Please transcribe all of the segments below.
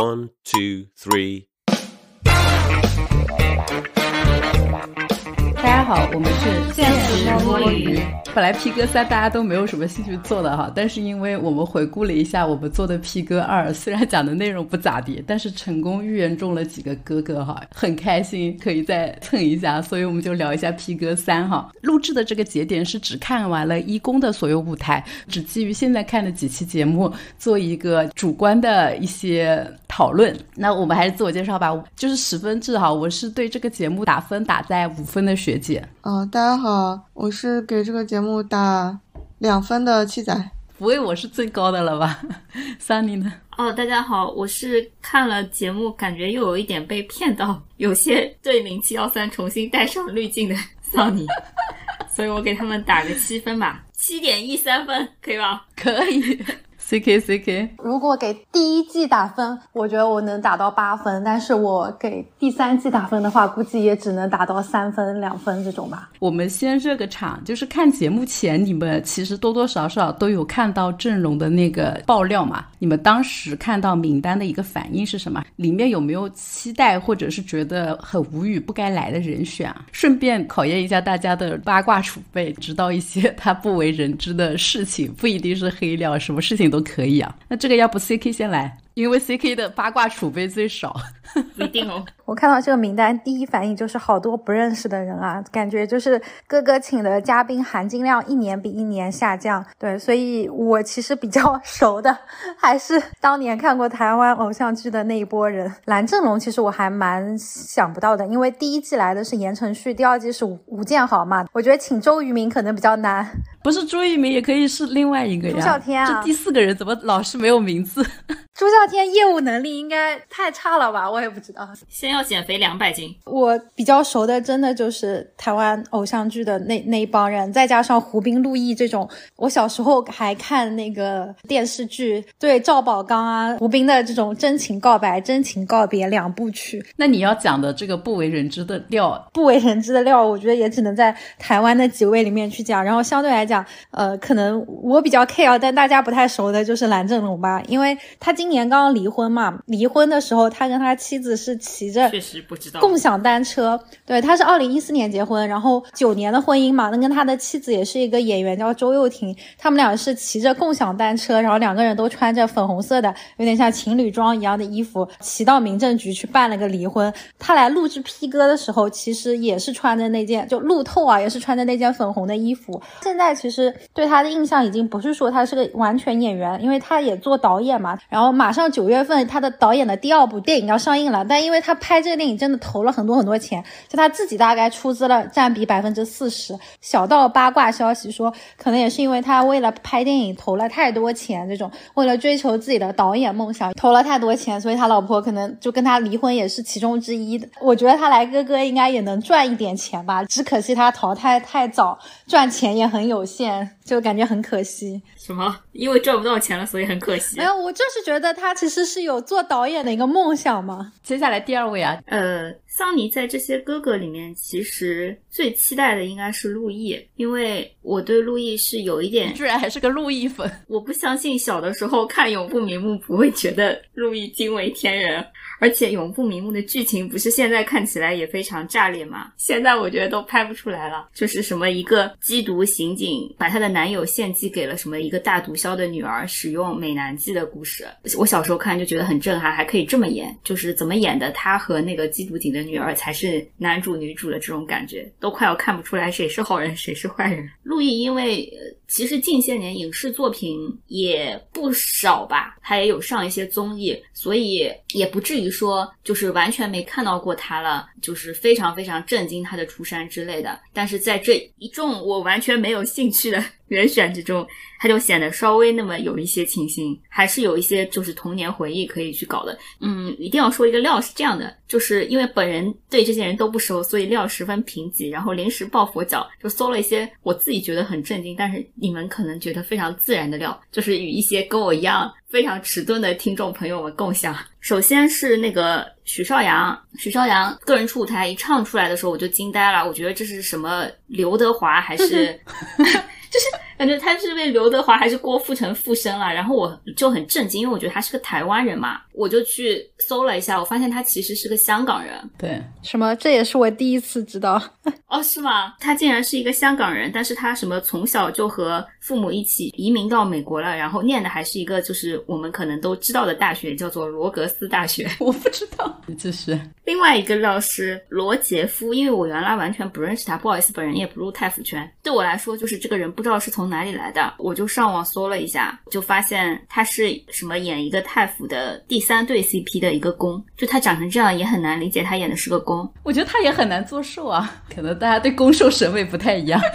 One, two, three. 好，我们是现实摸鱼。本来 P 哥三大家都没有什么兴趣做的哈，但是因为我们回顾了一下我们做的 P 哥二，虽然讲的内容不咋地，但是成功预言中了几个哥哥哈，很开心可以再蹭一下，所以我们就聊一下 P 哥三哈。录制的这个节点是只看完了一公的所有舞台，只基于现在看的几期节目做一个主观的一些讨论。那我们还是自我介绍吧，就是十分制哈，我是对这个节目打分打在五分的学姐。嗯、大家好，我是给这个节目打两分的七仔。不会我是最高的了吧？桑尼呢？哦，大家好，我是看了节目，感觉又有一点被骗到，有些对零七幺三重新带上滤镜的桑尼，所以我给他们打个七分吧，七点一三分，可以吧？可以。C K C K，如果给第一季打分，我觉得我能打到八分，但是我给第三季打分的话，估计也只能打到三分、两分这种吧。我们先热个场，就是看节目前，你们其实多多少少都有看到阵容的那个爆料嘛？你们当时看到名单的一个反应是什么？里面有没有期待或者是觉得很无语不该来的人选啊？顺便考验一下大家的八卦储备，知道一些他不为人知的事情，不一定是黑料，什么事情都可以啊。那这个要不 C K 先来，因为 C K 的八卦储备最少。不 一定哦。我看到这个名单，第一反应就是好多不认识的人啊，感觉就是哥哥请的嘉宾含金量一年比一年下降。对，所以我其实比较 熟的还是当年看过台湾偶像剧的那一波人。蓝正龙其实我还蛮想不到的，因为第一季来的是言承旭，第二季是吴吴建豪嘛。我觉得请周渝民可能比较难。不是朱一鸣，也可以是另外一个呀。朱孝天啊，这第四个人怎么老是没有名字？朱孝天业务能力应该太差了吧？我也不知道。先要减肥两百斤。我比较熟的，真的就是台湾偶像剧的那那一帮人，再加上胡兵、陆毅这种。我小时候还看那个电视剧，对赵宝刚啊、胡兵的这种真情告白、真情告别两部曲。那你要讲的这个不为人知的料，不为人知的料，我觉得也只能在台湾那几位里面去讲。然后相对来讲，呃，可能我比较 care，但大家不太熟的就是蓝正龙吧，因为他今年刚刚离婚嘛。离婚的时候，他跟他妻子是骑着确实不知道共享单车。对，他是二零一四年结婚，然后九年的婚姻嘛。那跟他的妻子也是一个演员，叫周又廷。他们俩是骑着共享单车，然后两个人都穿着粉红色的，有点像情侣装一样的衣服，骑到民政局去办了个离婚。他来录制 P 哥的时候，其实也是穿着那件，就路透啊，也是穿着那件粉红的衣服。现在其实对他的印象已经不是说他是个完全演员，因为他也做导演嘛。然后马上九月份他的导演的第二部电影要上映了，但因为他拍这个电影真的投了很多很多钱，就他自己大概出资了占比百分之四十。小道八卦消息说，可能也是因为他为了拍电影投了太多钱，这种为了追求自己的导演梦想投了太多钱，所以他老婆可能就跟他离婚也是其中之一的。我觉得他来哥哥应该也能赚一点钱吧，只可惜他淘汰太早，赚钱也很有限，就感觉很可惜。什么？因为赚不到钱了，所以很可惜。没有，我就是觉得他其实是有做导演的一个梦想嘛。接下来第二位啊，呃，桑尼在这些哥哥里面，其实最期待的应该是陆毅，因为我对陆毅是有一点，居然还是个陆毅粉。我不相信小的时候看《永不瞑目》不会觉得陆毅惊为天人。而且《永不瞑目》的剧情不是现在看起来也非常炸裂吗？现在我觉得都拍不出来了，就是什么一个缉毒刑警把他的男友献祭给了什么一个大毒枭的女儿，使用美男计的故事。我小时候看就觉得很震撼，还可以这么演，就是怎么演的？他和那个缉毒警的女儿才是男主女主的这种感觉，都快要看不出来谁是好人谁是坏人。陆毅因为其实近些年影视作品也不少吧，他也有上一些综艺，所以也不至于。说就是完全没看到过他了，就是非常非常震惊他的出山之类的。但是在这一众我完全没有兴趣的人选之中，他就显得稍微那么有一些清新，还是有一些就是童年回忆可以去搞的。嗯，一定要说一个料是这样的，就是因为本人对这些人都不熟，所以料十分贫瘠。然后临时抱佛脚，就搜了一些我自己觉得很震惊，但是你们可能觉得非常自然的料，就是与一些跟我一样非常迟钝的听众朋友们共享。首先是那个许绍洋，许绍洋个人出舞台一唱出来的时候，我就惊呆了。我觉得这是什么刘德华还是，就是感觉他是被刘德华还是郭富城附身了，然后我就很震惊，因为我觉得他是个台湾人嘛，我就去搜了一下，我发现他其实是个香港人。对，什么？这也是我第一次知道。哦，是吗？他竟然是一个香港人，但是他什么从小就和父母一起移民到美国了，然后念的还是一个就是我们可能都知道的大学，叫做罗格斯大学。我不知道，这是另外一个老师罗杰夫，因为我原来完全不认识他，不好意思，本人也不入太府圈。对我来说，就是这个人不知道是从哪里来的，我就上网搜了一下，就发现他是什么演一个太府的第三对 CP 的一个攻，就他长成这样也很难理解他演的是个攻。我觉得他也很难做受啊，可能大家对攻受审美不太一样。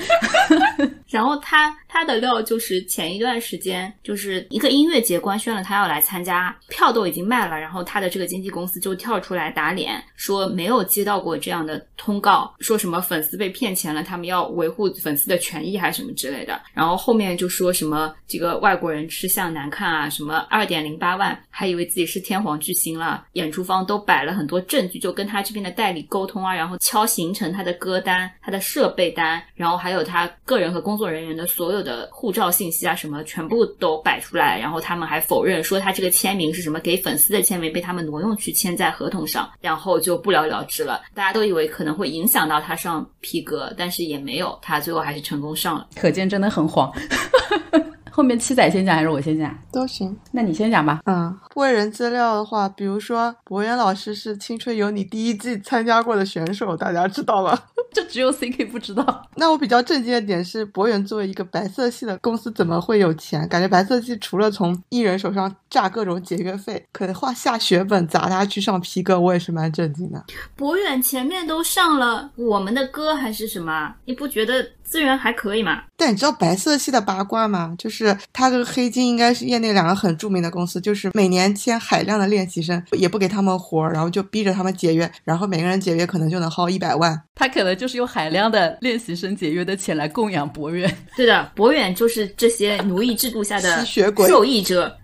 然后他他的料就是前一段时间就是一个音乐节官宣了他要来参加，票都已经卖了，然后他的这个经纪公司就跳出来打脸，说没有接到过这样的通告，说什么粉丝被骗钱了，他们要维护粉丝的权益还是什么之类的。然然后后面就说什么这个外国人吃相难看啊，什么二点零八万，还以为自己是天皇巨星了，演出方都摆了很多证据，就跟他这边的代理沟通啊，然后敲行程、他的歌单、他的设备单，然后还有他个人和工作人员的所有的护照信息啊，什么全部都摆出来，然后他们还否认说他这个签名是什么给粉丝的签名，被他们挪用去签在合同上，然后就不了了之了。大家都以为可能会影响到他上皮革，但是也没有，他最后还是成功上了。可见真的很慌。后面七仔先讲还是我先讲？都行。那你先讲吧。嗯，不为人资料的话，比如说博源老师是《青春有你》第一季参加过的选手，大家知道吗？就只有 CK 不知道。那我比较震惊的点是，博源作为一个白色系的公司，怎么会有钱？感觉白色系除了从艺人手上榨各种解约费，可能花下血本砸他去上皮革，我也是蛮震惊的。博远前面都上了我们的歌还是什么？你不觉得资源还可以嘛？但你知道白色系的八卦吗？就是他跟黑金应该是业内两个很著名的公司，就是每年签海量的练习生，也不给他们活儿，然后就逼着他们解约，然后每个人解约可能就能薅一百万。他可能就是用海量的练习生解约的钱来供养博远。对的，博远就是这些奴役制度下的吸血鬼受益者。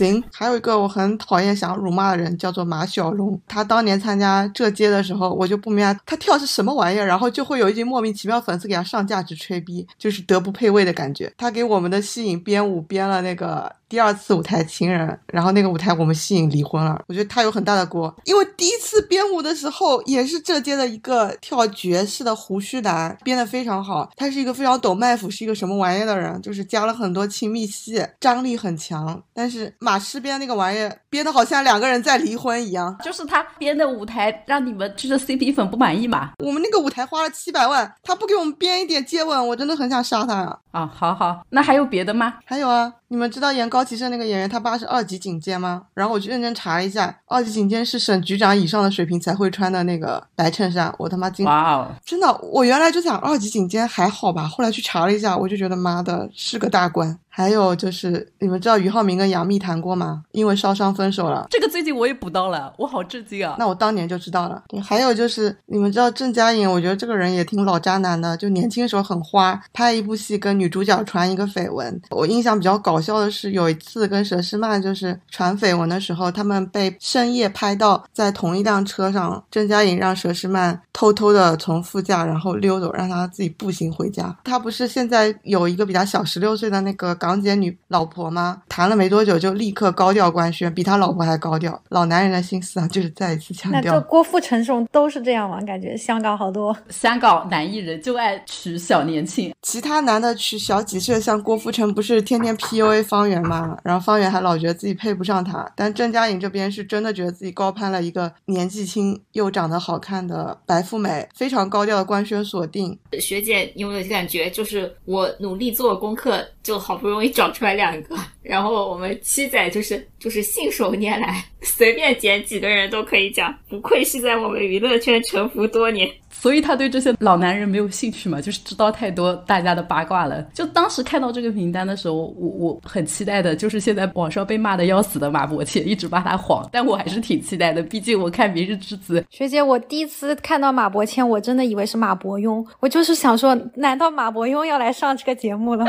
行，还有一个我很讨厌想辱骂的人，叫做马小龙。他当年参加浙街的时候，我就不明白他跳是什么玩意儿，然后就会有一群莫名其妙粉丝给他上价值吹逼，就是德不配位的感觉。他给我们的戏影编舞编了那个第二次舞台情人，然后那个舞台我们吸引离婚了。我觉得他有很大的锅，因为第一次编舞的时候也是这届的一个跳爵士的胡须男，编的非常好。他是一个非常懂麦腐是一个什么玩意儿的人，就是加了很多亲密戏，张力很强。但是马师编那个玩意儿编的好像两个人在离婚一样。就是他编的舞台让你们就是 CP 粉不满意嘛？我们那个舞台花了七百万，他不给我们编一点接吻，我真的很想杀他啊！啊，好好，那还有别的吗？还有啊，你们知道演高启盛那个演员他爸是二级警监吗？然后我去认真查了一下，二级警监是省局长以上的水平才会穿的那个白衬衫。我他妈惊，哇哦，真的，我原来就想二级警监还好吧，后来去查了一下，我就觉得妈的是个大官。还有就是，你们知道俞灏明跟杨幂谈过吗？因为烧伤分手了。这个最近我也补到了，我好震惊啊！那我当年就知道了。对，还有就是，你们知道郑嘉颖，我觉得这个人也挺老渣男的，就年轻时候很花，拍一部戏跟女主角传一个绯闻。我印象比较搞笑的是，有一次跟佘诗曼就是传绯闻的时候，他们被深夜拍到在同一辆车上，郑嘉颖让佘诗曼偷偷的从副驾然后溜走，让她自己步行回家。她不是现在有一个比她小十六岁的那个港姐女老婆吗？谈了没多久就立刻高调官宣，比他老婆还高调。老男人的心思啊，就是再一次强调那这。郭富城这种都是这样吗？感觉香港好多。香港男艺人就爱娶小年轻，其他男的娶小几岁，像郭富城不是天天 PUA 方圆吗？然后方圆还老觉得自己配不上他，但郑嘉颖这边是真的觉得自己高攀了一个年纪轻又长得好看的白富美，非常高调的官宣锁定。学姐你有没有感觉，就是我努力做功课，就好不容易找出来两个，然后我们七仔就是就是信手拈来，随便捡几个人都可以讲，不愧是在我们娱乐圈沉浮多年。所以他对这些老男人没有兴趣嘛，就是知道太多大家的八卦了。就当时看到这个名单的时候，我我很期待的，就是现在网上被骂的要死的马伯骞，一直骂他黄，但我还是挺期待的，毕竟我看《明日之子》，学姐，我第一次看到马伯骞，我真的以为是马伯庸，我就是想说，难道马伯庸要来上这个节目了？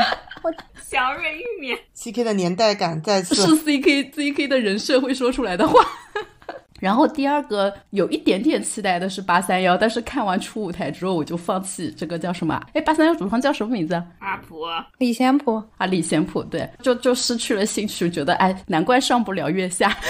祥瑞玉米，CK 的年代感再次是 CK CK 的人设会说出来的话。然后第二个有一点点期待的是八三幺，但是看完初舞台之后我就放弃。这个叫什么？哎，八三幺主唱叫什么名字？阿普。李贤普啊，李贤普，对，就就失去了兴趣，觉得哎，难怪上不了月下。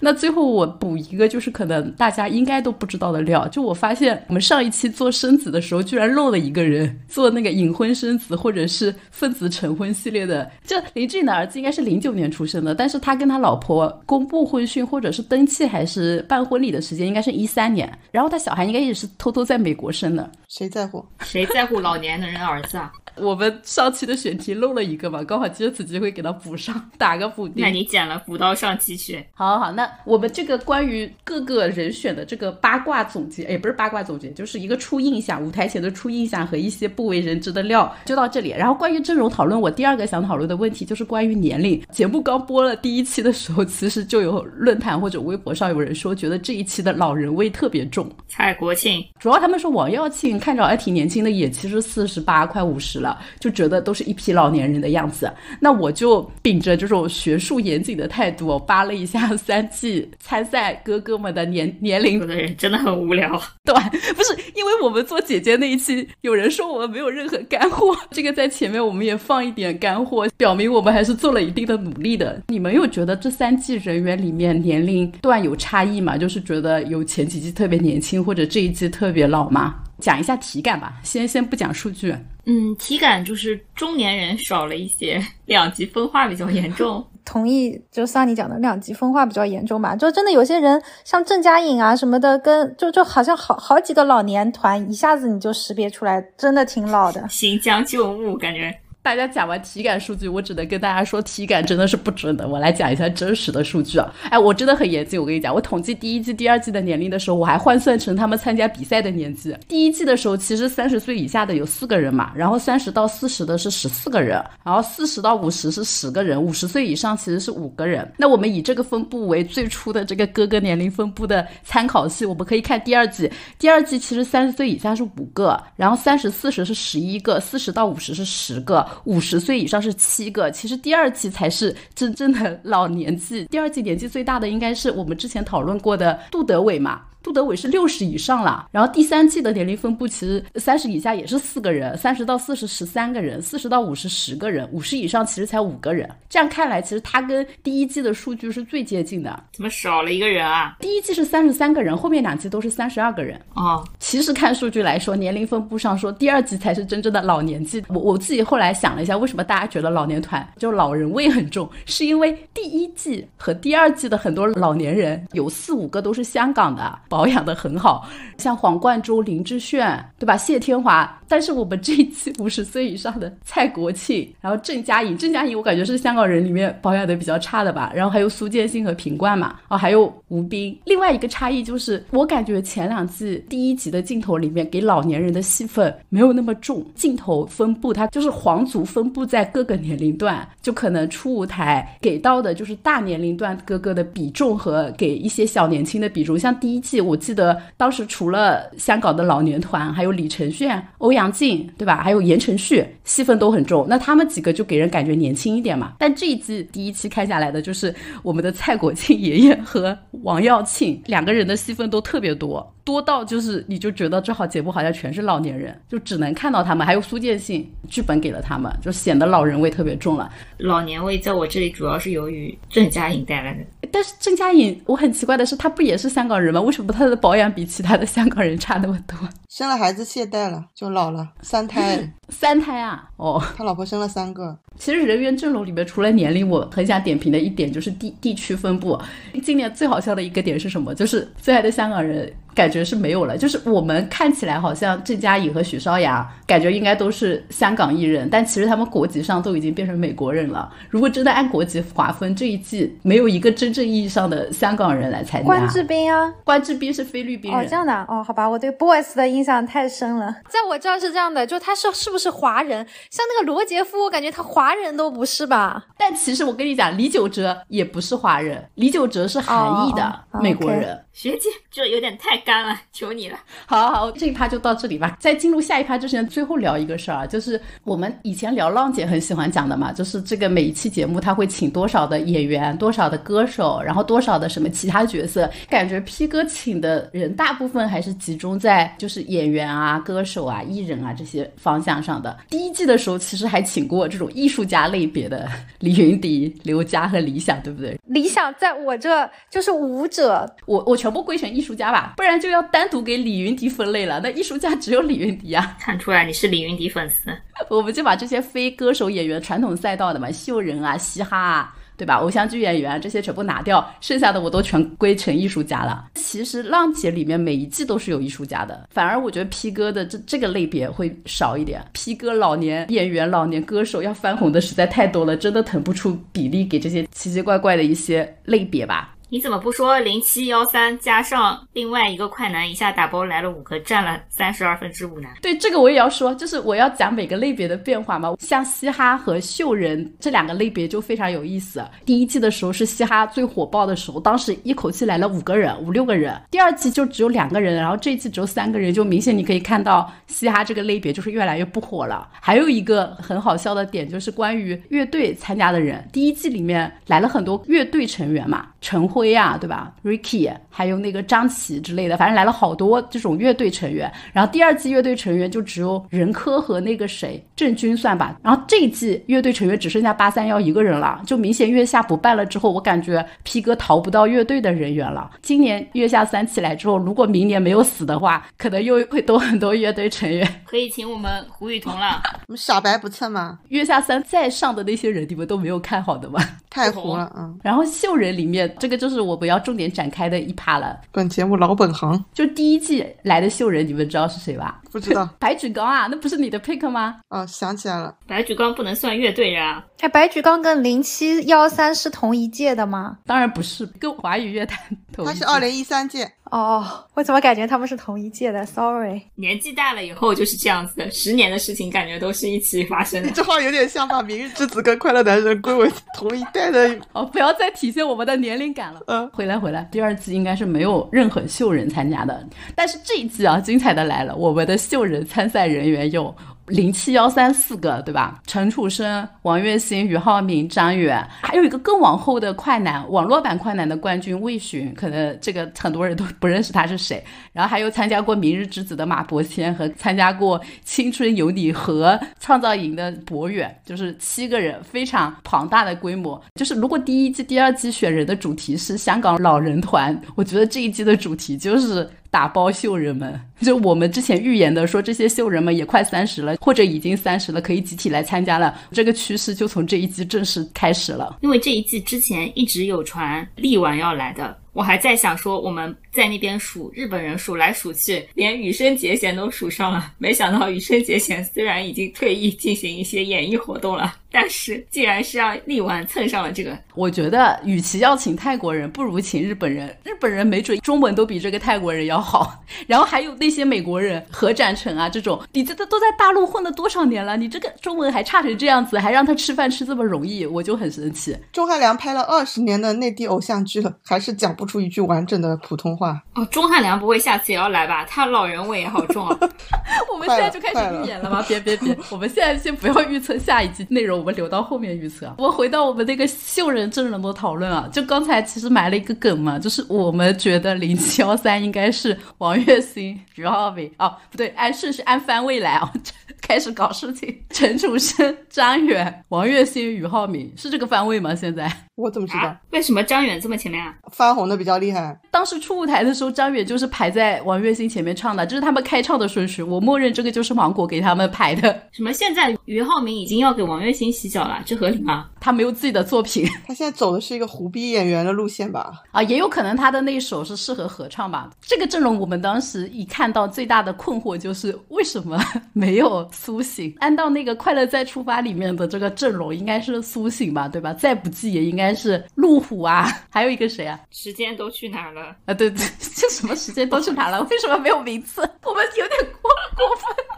那最后我补一个，就是可能大家应该都不知道的料，就我发现我们上一期做生子的时候，居然漏了一个人，做那个隐婚生子或者是分子成婚系列的。就林志颖的儿子应该是零九年出生的，但是他跟他老婆公布婚讯或者是登记还是办婚礼的时间应该是一三年，然后他小孩应该也是偷偷在美国生的。谁在乎？谁在乎老年人的儿子啊？我们上期的选题漏了一个吧，刚好借此机会给他补上，打个补丁。那你剪了，补到上期去。好，好，好，那我们这个关于各个人选的这个八卦总结，也不是八卦总结，就是一个初印象，舞台前的初印象和一些不为人知的料，就到这里。然后关于阵容讨论，我第二个想讨论的问题就是关于年龄。节目刚播了第一期的时候，其实就有论坛或者微博上有人说，觉得这一期的老人味特别重。蔡国庆，主要他们说王耀庆看着还挺年轻的，也其实四十八快五十了。就觉得都是一批老年人的样子，那我就秉着这种学术严谨的态度，扒了一下三季参赛哥哥们的年年龄。有的人真的很无聊，对，不是因为我们做姐姐那一期，有人说我们没有任何干货，这个在前面我们也放一点干货，表明我们还是做了一定的努力的。你们又觉得这三季人员里面年龄段有差异嘛？就是觉得有前几季特别年轻，或者这一季特别老吗？讲一下体感吧，先先不讲数据。嗯，体感就是中年人少了一些，两极分化比较严重。同意，就像你讲的，两极分化比较严重吧。就真的有些人，像郑嘉颖啊什么的，跟就就好像好好几个老年团，一下子你就识别出来，真的挺老的。新将旧木，感觉。大家讲完体感数据，我只能跟大家说，体感真的是不准的。我来讲一下真实的数据啊！哎，我真的很严谨。我跟你讲，我统计第一季、第二季的年龄的时候，我还换算成他们参加比赛的年纪。第一季的时候，其实三十岁以下的有四个人嘛，然后三十到四十的是十四个人，然后四十到五十是十个人，五十岁以上其实是五个人。那我们以这个分布为最初的这个哥哥年龄分布的参考系，我们可以看第二季。第二季其实三十岁以下是五个，然后三十四十是十一个，四十到五十是十个，五十岁以上。是七个，其实第二季才是真正的老年纪。第二季年纪最大的应该是我们之前讨论过的杜德伟嘛。杜德伟是六十以上了，然后第三季的年龄分布其实三十以下也是四个人，三十到四十十三个人，四十到五十十个人，五十以上其实才五个人。这样看来，其实他跟第一季的数据是最接近的。怎么少了一个人啊？第一季是三十三个人，后面两季都是三十二个人。哦，其实看数据来说，年龄分布上说，第二季才是真正的老年季。我我自己后来想了一下，为什么大家觉得老年团就老人味很重，是因为第一季和第二季的很多老年人有四五个都是香港的，保养的很好。像黄贯中、林志炫，对吧？谢天华。但是我们这一期五十岁以上的蔡国庆，然后郑嘉颖，郑嘉颖我感觉是香港人里面保养的比较差的吧。然后还有苏建信和品冠嘛，哦，还有吴斌。另外一个差异就是，我感觉前两季第一集的镜头里面给老年人的戏份没有那么重，镜头分布它就是皇族分布在各个年龄段，就可能初舞台给到的就是大年龄段哥哥的比重和给一些小年轻的比重。像第一季我记得当时除了香港的老年团，还有李承铉、欧阳。杨静对吧？还有言承旭，戏份都很重。那他们几个就给人感觉年轻一点嘛。但这一季第一期看下来的就是我们的蔡国庆 爷爷和王耀庆两个人的戏份都特别多。多到就是你就觉得这好节目好像全是老年人，就只能看到他们，还有苏建信，剧本给了他们，就显得老人味特别重了。老年味在我这里主要是由于郑嘉颖带来的。但是郑嘉颖，我很奇怪的是，他不也是香港人吗？为什么他的保养比其他的香港人差那么多？生了孩子懈怠了，就老了，三胎。三胎啊？哦，他老婆生了三个。其实人员阵容里面，除了年龄，我很想点评的一点就是地地区分布。今年最好笑的一个点是什么？就是最爱的香港人。感觉是没有了，就是我们看起来好像郑嘉颖和许绍洋，感觉应该都是香港艺人，但其实他们国籍上都已经变成美国人了。如果真的按国籍划分，这一季没有一个真正意义上的香港人来参加。关智斌啊，关智斌是菲律宾人。哦，这样的哦，好吧，我对 Boys 的印象太深了。在我这儿是这样的，就他是是不是华人？像那个罗杰夫，我感觉他华人都不是吧？但其实我跟你讲，李玖哲也不是华人，李玖哲是韩裔的美国人。学姐，这有点太干了，求你了。好好好，这一趴就到这里吧。在进入下一趴之前，最后聊一个事儿啊，就是我们以前聊浪姐很喜欢讲的嘛，就是这个每一期节目他会请多少的演员、多少的歌手，然后多少的什么其他角色。感觉 P 哥请的人大部分还是集中在就是演员啊、歌手啊、艺人啊这些方向上的。第一季的时候其实还请过这种艺术家类别的李云迪、刘佳和李想，对不对？李想在我这就是舞者，我我全部归成艺术家吧，不然就要单独给李云迪分类了。那艺术家只有李云迪啊，看出来你是李云迪粉丝。我们就把这些非歌手演员、传统赛道的嘛，秀人啊、嘻哈啊。对吧？偶像剧演员这些全部拿掉，剩下的我都全归成艺术家了。其实浪姐里面每一季都是有艺术家的，反而我觉得 P 哥的这这个类别会少一点。P 哥老年演员、老年歌手要翻红的实在太多了，真的腾不出比例给这些奇奇怪怪的一些类别吧。你怎么不说零七幺三加上另外一个快男一下打包来了五个，占了三十二分之五呢？对，这个我也要说，就是我要讲每个类别的变化嘛。像嘻哈和秀人这两个类别就非常有意思。第一季的时候是嘻哈最火爆的时候，当时一口气来了五个人、五六个人。第二季就只有两个人，然后这一季只有三个人，就明显你可以看到嘻哈这个类别就是越来越不火了。还有一个很好笑的点就是关于乐队参加的人，第一季里面来了很多乐队成员嘛，陈辉啊，对吧？Ricky，还有那个张琪之类的，反正来了好多这种乐队成员。然后第二季乐队成员就只有任科和那个谁郑钧算吧。然后这一季乐队成员只剩下八三幺一个人了，就明显月下不办了之后，我感觉 P 哥逃不到乐队的人员了。今年月下三起来之后，如果明年没有死的话，可能又会多很多乐队成员。可以请我们胡雨桐了。我们傻白不蹭吗，月下三再上的那些人，你们都没有看好的吗？太糊了，嗯。然后秀人里面，这个就是我们要重点展开的一趴了。本节目老本行，就第一季来的秀人，你们知道是谁吧？不知道 白举纲啊，那不是你的 pick 吗？哦，想起来了，白举纲不能算乐队人啊。哎，白举纲跟零七幺三是同一届的吗？当然不是，跟华语乐坛同一届他是二零一三届，哦，我怎么感觉他们是同一届的？Sorry，年纪大了以后就是这样子的，十年的事情感觉都是一起发生的。你 这话有点像把《明日之子》跟《快乐男人》归为同一代的。哦，不要再体现我们的年龄感了。嗯，回来回来，第二季应该是没有任何秀人参加的，但是这一季啊，精彩的来了，我们的秀人参赛人员有。零七幺三四个对吧？陈楚生、王栎鑫、俞灏明、张远，还有一个更往后的快男，网络版快男的冠军魏巡，可能这个很多人都不认识他是谁。然后还有参加过《明日之子》的马伯骞和参加过《青春有你》和创造营的博远，就是七个人，非常庞大的规模。就是如果第一季、第二季选人的主题是香港老人团，我觉得这一季的主题就是。打包秀人们，就我们之前预言的说，这些秀人们也快三十了，或者已经三十了，可以集体来参加了。这个趋势就从这一季正式开始了。因为这一季之前一直有传力丸要来的，我还在想说我们在那边数日本人数来数去，连羽生结弦都数上了。没想到羽生结弦虽然已经退役进行一些演艺活动了，但是竟然是让力丸蹭上了这个。我觉得，与其要请泰国人，不如请日本人。日本人没准中文都比这个泰国人要好。然后还有那些美国人，何展成啊这种，你这都都在大陆混了多少年了？你这个中文还差成这样子，还让他吃饭吃这么容易，我就很生气。钟汉良拍了二十年的内地偶像剧了，还是讲不出一句完整的普通话。哦，钟汉良不会下次也要来吧？他老人味也好重啊。我们现在就开始预演了吗？别别别，我们现在先不要预测下一集内容，我们留到后面预测。我们回到我们那个秀人阵容的讨论啊，就刚才其实埋了一个梗嘛，就是我们觉得零七幺三应该是王栎鑫、俞灏明，哦不对，按顺序按番位来哦。开始搞事情，陈楚生、张远、王栎鑫、俞灏明是这个番位吗？现在我怎么知道？啊？为什么张远这么前面啊？翻红的比较厉害。当时初舞台的时候，张远就是排在王栎鑫前面唱的，这是他们开唱的顺序。我默认这个就是芒果给他们排的。什么？现在俞灏明已经要给王栎鑫洗脚了，这合理吗？他没有自己的作品他现在走的是一个胡逼演员的路线吧？啊，也有可能他的那一首是适合合唱吧。这个阵容我们当时一看到，最大的困惑就是为什么没有苏醒？按照那个《快乐再出发》里面的这个阵容，应该是苏醒吧，对吧？再不济也应该是路虎啊，还有一个谁啊？时间都去哪儿了？啊，对对，这什么时间都去哪了？为什么没有名次？我们有点过过分。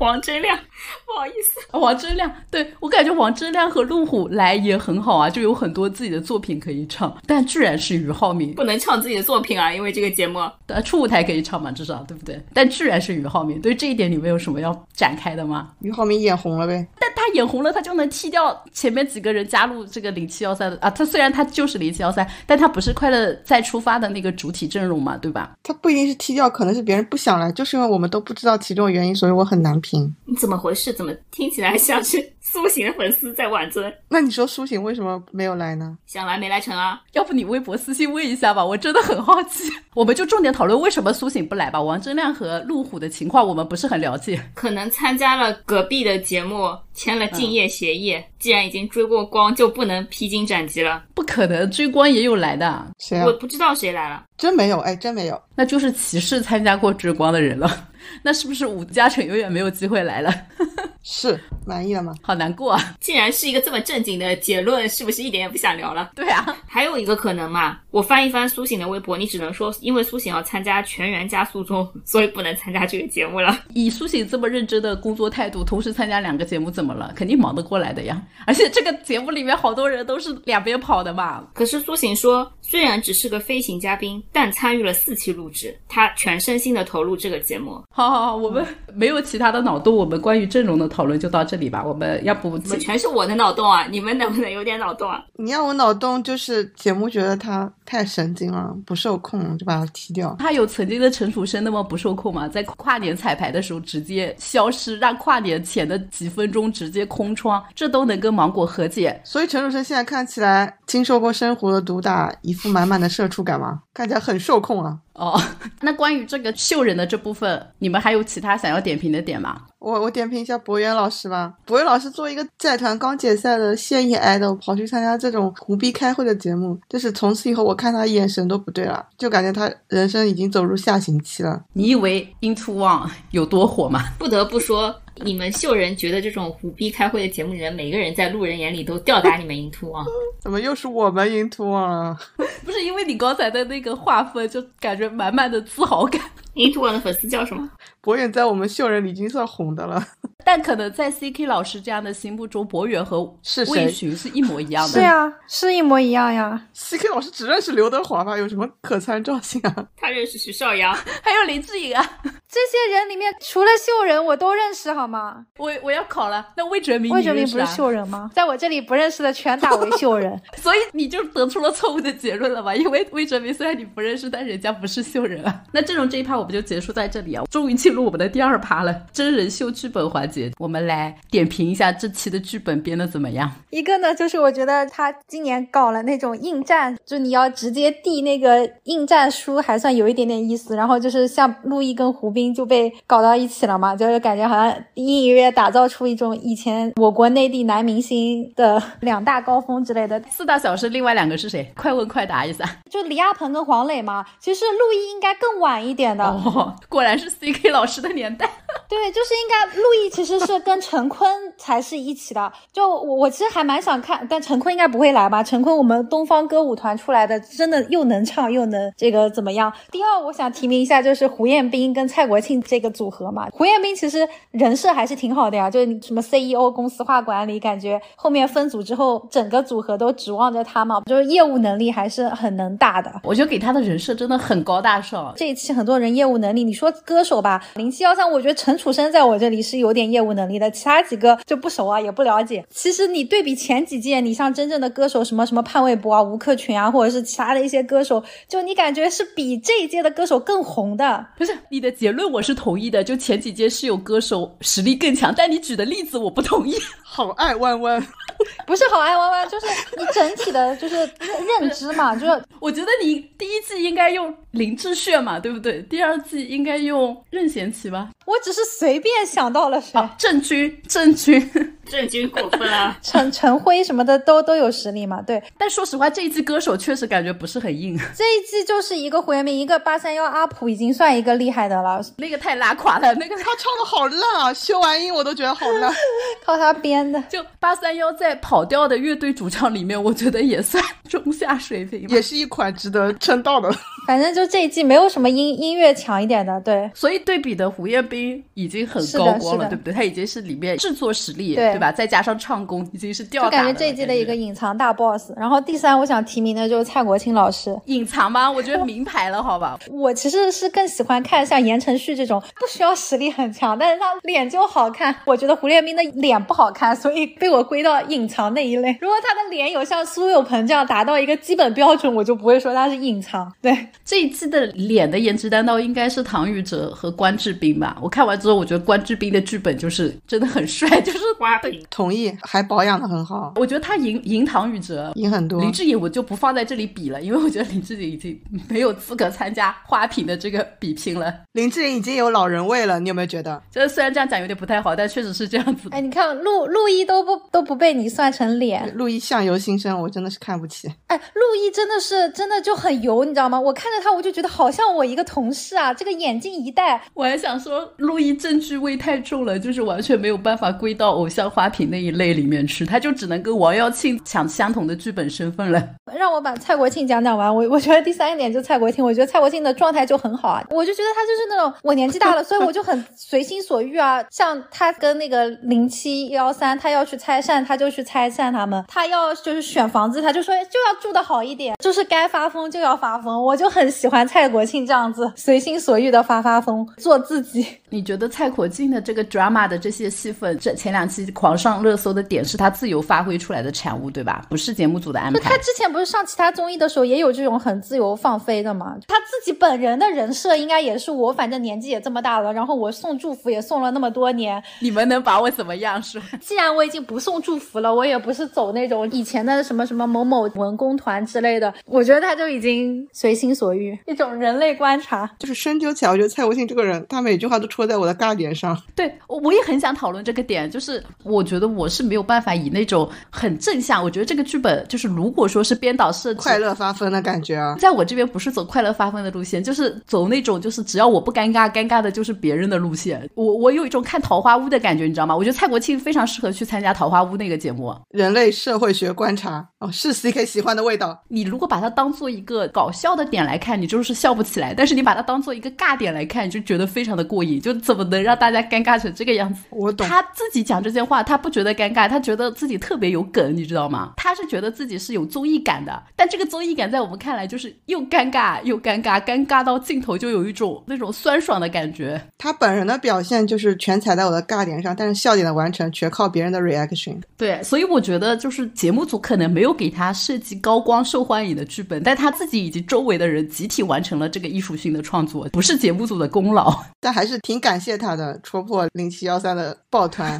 王铮亮，不好意思，王铮亮，对我感觉王铮亮和路虎来也很好啊，就有很多自己的作品可以唱，但居然是俞灏明，不能唱自己的作品啊，因为这个节目呃，初舞台可以唱嘛，至少对不对？但居然是俞灏明，对这一点你们有什么要展开的吗？俞灏明眼红了呗？但他眼红了，他就能踢掉前面几个人加入这个零七幺三的啊。他虽然他就是零七幺三，但他不是快乐再出发的那个主体阵容嘛，对吧？他不一定是踢掉，可能是别人不想来，就是因为我们都不知道其中的原因，所以我很难评。你怎么回事？怎么听起来像是苏醒的粉丝在挽尊？那你说苏醒为什么没有来呢？想来没来成啊？要不你微博私信问一下吧，我真的很好奇。我们就重点讨论为什么苏醒不来吧。王铮亮和路虎的情况我们不是很了解，可能参加了隔壁的节目，签了敬业协议。既然已经追过光，就不能披荆斩棘了。不可能，追光也有来的。谁啊我？不知道谁来了。真没有，哎，真没有。那就是骑士参加过追光的人了。那是不是武嘉诚永远没有机会来了？是满意了吗？好难过啊！既然是一个这么正经的结论，是不是一点也不想聊了？对啊，还有一个可能嘛，我翻一翻苏醒的微博，你只能说因为苏醒要参加全员加速中，所以不能参加这个节目了。以苏醒这么认真的工作态度，同时参加两个节目，怎么了？肯定忙得过来的呀。而且这个节目里面好多人都是两边跑的嘛。可是苏醒说，虽然只是个飞行嘉宾，但参与了四期录制，他全身心的投入这个节目。好好好，我们没有其他的脑洞，我们关于阵容的讨论就到这里吧。我们要不怎么全是我的脑洞啊？你们能不能有点脑洞啊？你要我脑洞，就是节目觉得他太神经了，不受控，就把他踢掉。他有曾经的陈楚生那么不受控吗？在跨年彩排的时候直接消失，让跨年前的几分钟直接空窗，这都能跟芒果和解？所以陈楚生现在看起来经受过生活的毒打，一副满满的社畜感吗？看起来很受控啊。哦，那关于这个秀人的这部分，你们还有其他想要点评的点吗？我我点评一下博源老师吧。博源老师作为一个在团刚解散的现役 idol，跑去参加这种胡逼开会的节目，就是从此以后我看他眼神都不对了，就感觉他人生已经走入下行期了。你以为 Into One 有多火吗？不得不说，你们秀人觉得这种胡逼开会的节目里人，每个人在路人眼里都吊打你们 Into One。怎么又是我们 into 了？不是因为你刚才的那个画风，就感觉满满的自豪感。Into One 的粉丝叫什么？博远在我们秀人里已经算红的了。但可能在 CK 老师这样的心目中，博远和魏巡是一模一样的。是呀，是一模一样呀。CK 老师只认识刘德华吧？有什么可参照性啊？他认识徐少阳。还有林志颖啊，这些人里面，除了秀人，我都认识，好吗？我我要考了。那魏哲明，魏哲明不是秀人吗？在我这里不认识的全打为秀人。所以你就得出了错误的结论了吧？因为魏哲明虽然你不认识，但人家不是秀人啊。那阵容这一趴我们就结束在这里啊，终于进入我们的第二趴了，真人秀剧本环节。我们来点评一下这期的剧本编的怎么样？一个呢，就是我觉得他今年搞了那种应战，就你要直接递那个应战书，还算有一点点意思。然后就是像陆毅跟胡兵就被搞到一起了嘛，就是感觉好像隐隐约约打造出一种以前我国内地男明星的两大高峰之类的。四大小生另外两个是谁？快问快答一下。就李亚鹏跟黄磊嘛，其实陆毅应该更晚一点的。哦，果然是 CK 老师的年代。对，就是应该陆毅其实是跟陈坤才是一起的。就我我其实还蛮想看，但陈坤应该不会来吧？陈坤我们东方歌舞团出来的，真的又能唱又能这个怎么样？第二，我想提名一下，就是胡彦斌跟蔡国庆这个组合嘛。胡彦斌其实人设还是挺好的呀，就是你什么 CEO 公司化管理，感觉后面分组之后，整个组合都指望着他嘛，就是业务能力还是很能打的。我觉得给他的人设真的很高大上。这一期很多人业务能力，你说歌手吧，零七幺三，我觉得陈楚生在我这里是有点业务能力的，其他几个就不熟啊，也不了解。其实你对比前几届，你像真正的歌手，什么什么潘玮柏啊、吴克群啊，或者是其他的一些歌手，就你感觉是比这一届的歌手更红的。不是你的结论，我是同意的。就前几届是有歌手实力更强，但你举的例子我不同意。好爱弯弯，不是好爱弯弯，就是你整体的，就是认认知嘛，就是我觉得你第一季应该用林志炫嘛，对不对？第二季应该用任贤齐吧？我只是随便想到了谁，啊，郑钧，郑钧。郑钧过分了，陈陈辉什么的都都有实力嘛，对。但说实话，这一季歌手确实感觉不是很硬，这一季就是一个胡彦斌，一个八三幺阿普，已经算一个厉害的了，那个太拉垮了。那个他唱的好烂啊，修完音我都觉得好烂。靠他编的。就八三幺在跑调的乐队主唱里面，我觉得也算中下水平。也是一款值得称道的。反正就这一季没有什么音音乐强一点的，对。所以对比的胡彦斌已经很高光了，对不对？他已经是里面制作实力，对吧？再加上唱功，已经是吊打。就感觉这一季的一个隐藏大 boss。然后第三，我想提名的就是蔡国庆老师。隐藏吗？我觉得名牌了，好吧。我其实是更喜欢看像言承旭这种不需要实力很强，但是他脸就好看。我觉得胡彦斌的脸不好看，所以被我归到隐藏那一类。如果他的脸有像苏有朋这样达到一个基本标准，我就不会说他是隐藏。对这一季的脸的颜值担当应该是唐禹哲和关智斌吧？我看完之后，我觉得关智斌的剧本就是真的很帅，就是花瓶。同意，还保养的很好。我觉得他赢赢唐禹哲，赢很多。林志颖我就不放在这里比了，因为我觉得林志颖已经没有资格参加花瓶的这个比拼了。林志颖已经有老人味了，你有没有觉得？就是虽然这样讲有点不太好，但确实是这样子。哎，你看陆陆毅都不都不被你算成脸，陆毅相由心生，我真的是看不起。哎，陆毅真的是真的就很油，你知道吗？我看着他，我就觉得好像我一个同事啊，这个眼镜一戴，我还想说陆毅证据味太重了，就是完全没有办法归到偶像花瓶那一类里面去，他就只能跟王耀庆抢相同的剧本身份了。让我把蔡国庆讲讲完，我我觉得第三点就蔡国庆，我觉得蔡国庆的状态就很好啊，我就觉得他就是那种我年纪大了，所以我就很随心所欲啊，像他跟那个零七幺三，他要去拆散，他就去拆散他们，他要就是选房子，他就说就要住的好一点，就是该发疯就要发疯，我就很喜欢蔡国庆这样子随心所欲的发发疯，做自己。你觉得蔡国庆的这个 drama 的这些戏份，这前两期狂上热搜的点是他自由发挥出来的产物，对吧？不是节目组的安排。他之前不是上其他综艺的时候也有这种很自由放飞的吗？他自己本人的人设应该也是我，反正年纪也这么大了，然后我送祝福也送了那么多年，你们能把我怎么样？是？既然我已经不送祝福了，我也不是走那种以前的什么什么某某文工团之类的，我觉得他就已经随心所欲，一种人类观察。就是深究起来，我觉得蔡国庆这个人，他每句话都戳在我的尬点上。对，我也很想讨论这个点，就是我觉得我是没有办法以那种很正向，我觉得这个剧本就是如果说是编导设计快乐发疯的感觉啊，在我这边不是走快乐发疯的路线，就是走那种就是只要我不尴尬，尴尬的就是别人的路线。我我有一种看桃花坞的感觉，你知道吗？我觉得蔡国庆非常适合去参加桃花坞那个节目，人类社会学观察哦，是 C K 喜欢的味道。你如果把它当做一个搞笑的点来看，你就是笑不起来；但是你把它当做一个尬点来看，你就觉得非常的过瘾。就怎么能让大家尴尬成这个样子？我懂。他自己讲这些话，他不觉得尴尬，他觉得自己特别有梗，你知道吗？他是觉得自己是有综艺感的，但这个综艺感在我们看来就是又尴尬又尴尬，尴尬到尽头就有一种那种酸爽的感觉。他本人的表现就是全踩在我的尬点上，但是笑点的完成全靠别人的 reaction。对，所以我觉得就是节目组可能没有给他设计高光受欢迎的剧本，但他自己以及周围的人集体完成了这个艺术性的创作，不是节目组的功劳。但还是挺感谢他的，戳破零七幺三的抱团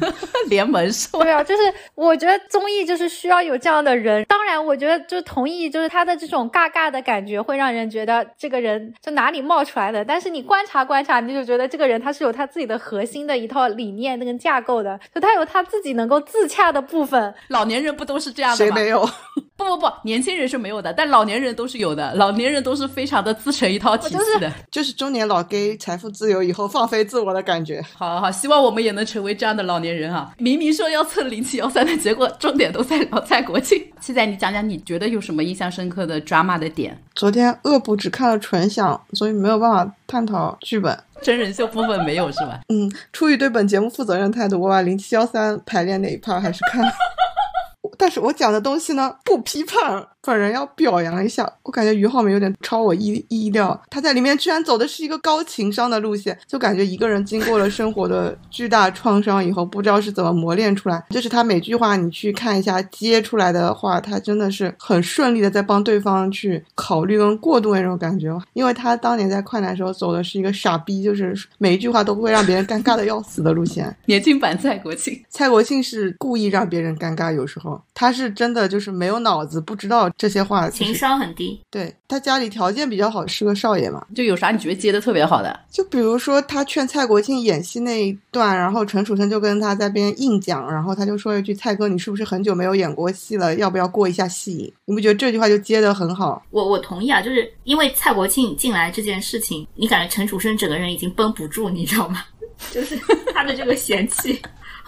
联盟是吧？对啊，就是我觉得综艺就是需要有这样的人。当然，我觉得就同意，就是他的这种尬尬的感觉会让人觉得这个人就哪里冒出来的。但是你观察观察，你就觉得这个人他是有他自己的核心的一套理念那个架构的，就他有他自己能够自洽的部分。老年人不都是这样的吗？谁没有？不不不，年轻人是没有的，但老年人都是有的。老年人都是非常的自成一套体系的，就是中年老 gay 财富自由以后放飞自我的感觉。好好好，希望我们也能成为这样的老年人啊！明明说要测零七幺三的结果，重点都在聊蔡国庆。现在，你讲讲你觉得有什么印象深刻的 drama 的点？昨天恶补只看了纯享，所以没有办法探讨剧本。真人秀部分没有是吧？嗯，出于对本节目负责任态度，我把零七幺三排练那一 part 还是看了。但是我讲的东西呢，不批判，本人要表扬一下。我感觉于浩明有点超我意意料，他在里面居然走的是一个高情商的路线，就感觉一个人经过了生活的巨大创伤以后，不知道是怎么磨练出来。就是他每句话，你去看一下接出来的话，他真的是很顺利的在帮对方去考虑跟过渡那种感觉。因为他当年在快男时候走的是一个傻逼，就是每一句话都会让别人尴尬的要死的路线。年轻版蔡国庆，蔡国庆是故意让别人尴尬，有时候。他是真的就是没有脑子，不知道这些话，情商很低。对他家里条件比较好，是个少爷嘛。就有啥你觉得接的特别好的？就比如说他劝蔡国庆演戏那一段，然后陈楚生就跟他在边硬讲，然后他就说一句：“蔡哥，你是不是很久没有演过戏了？要不要过一下戏？”你不觉得这句话就接的很好？我我同意啊，就是因为蔡国庆进来这件事情，你感觉陈楚生整个人已经绷不住，你知道吗？就是他的这个嫌弃。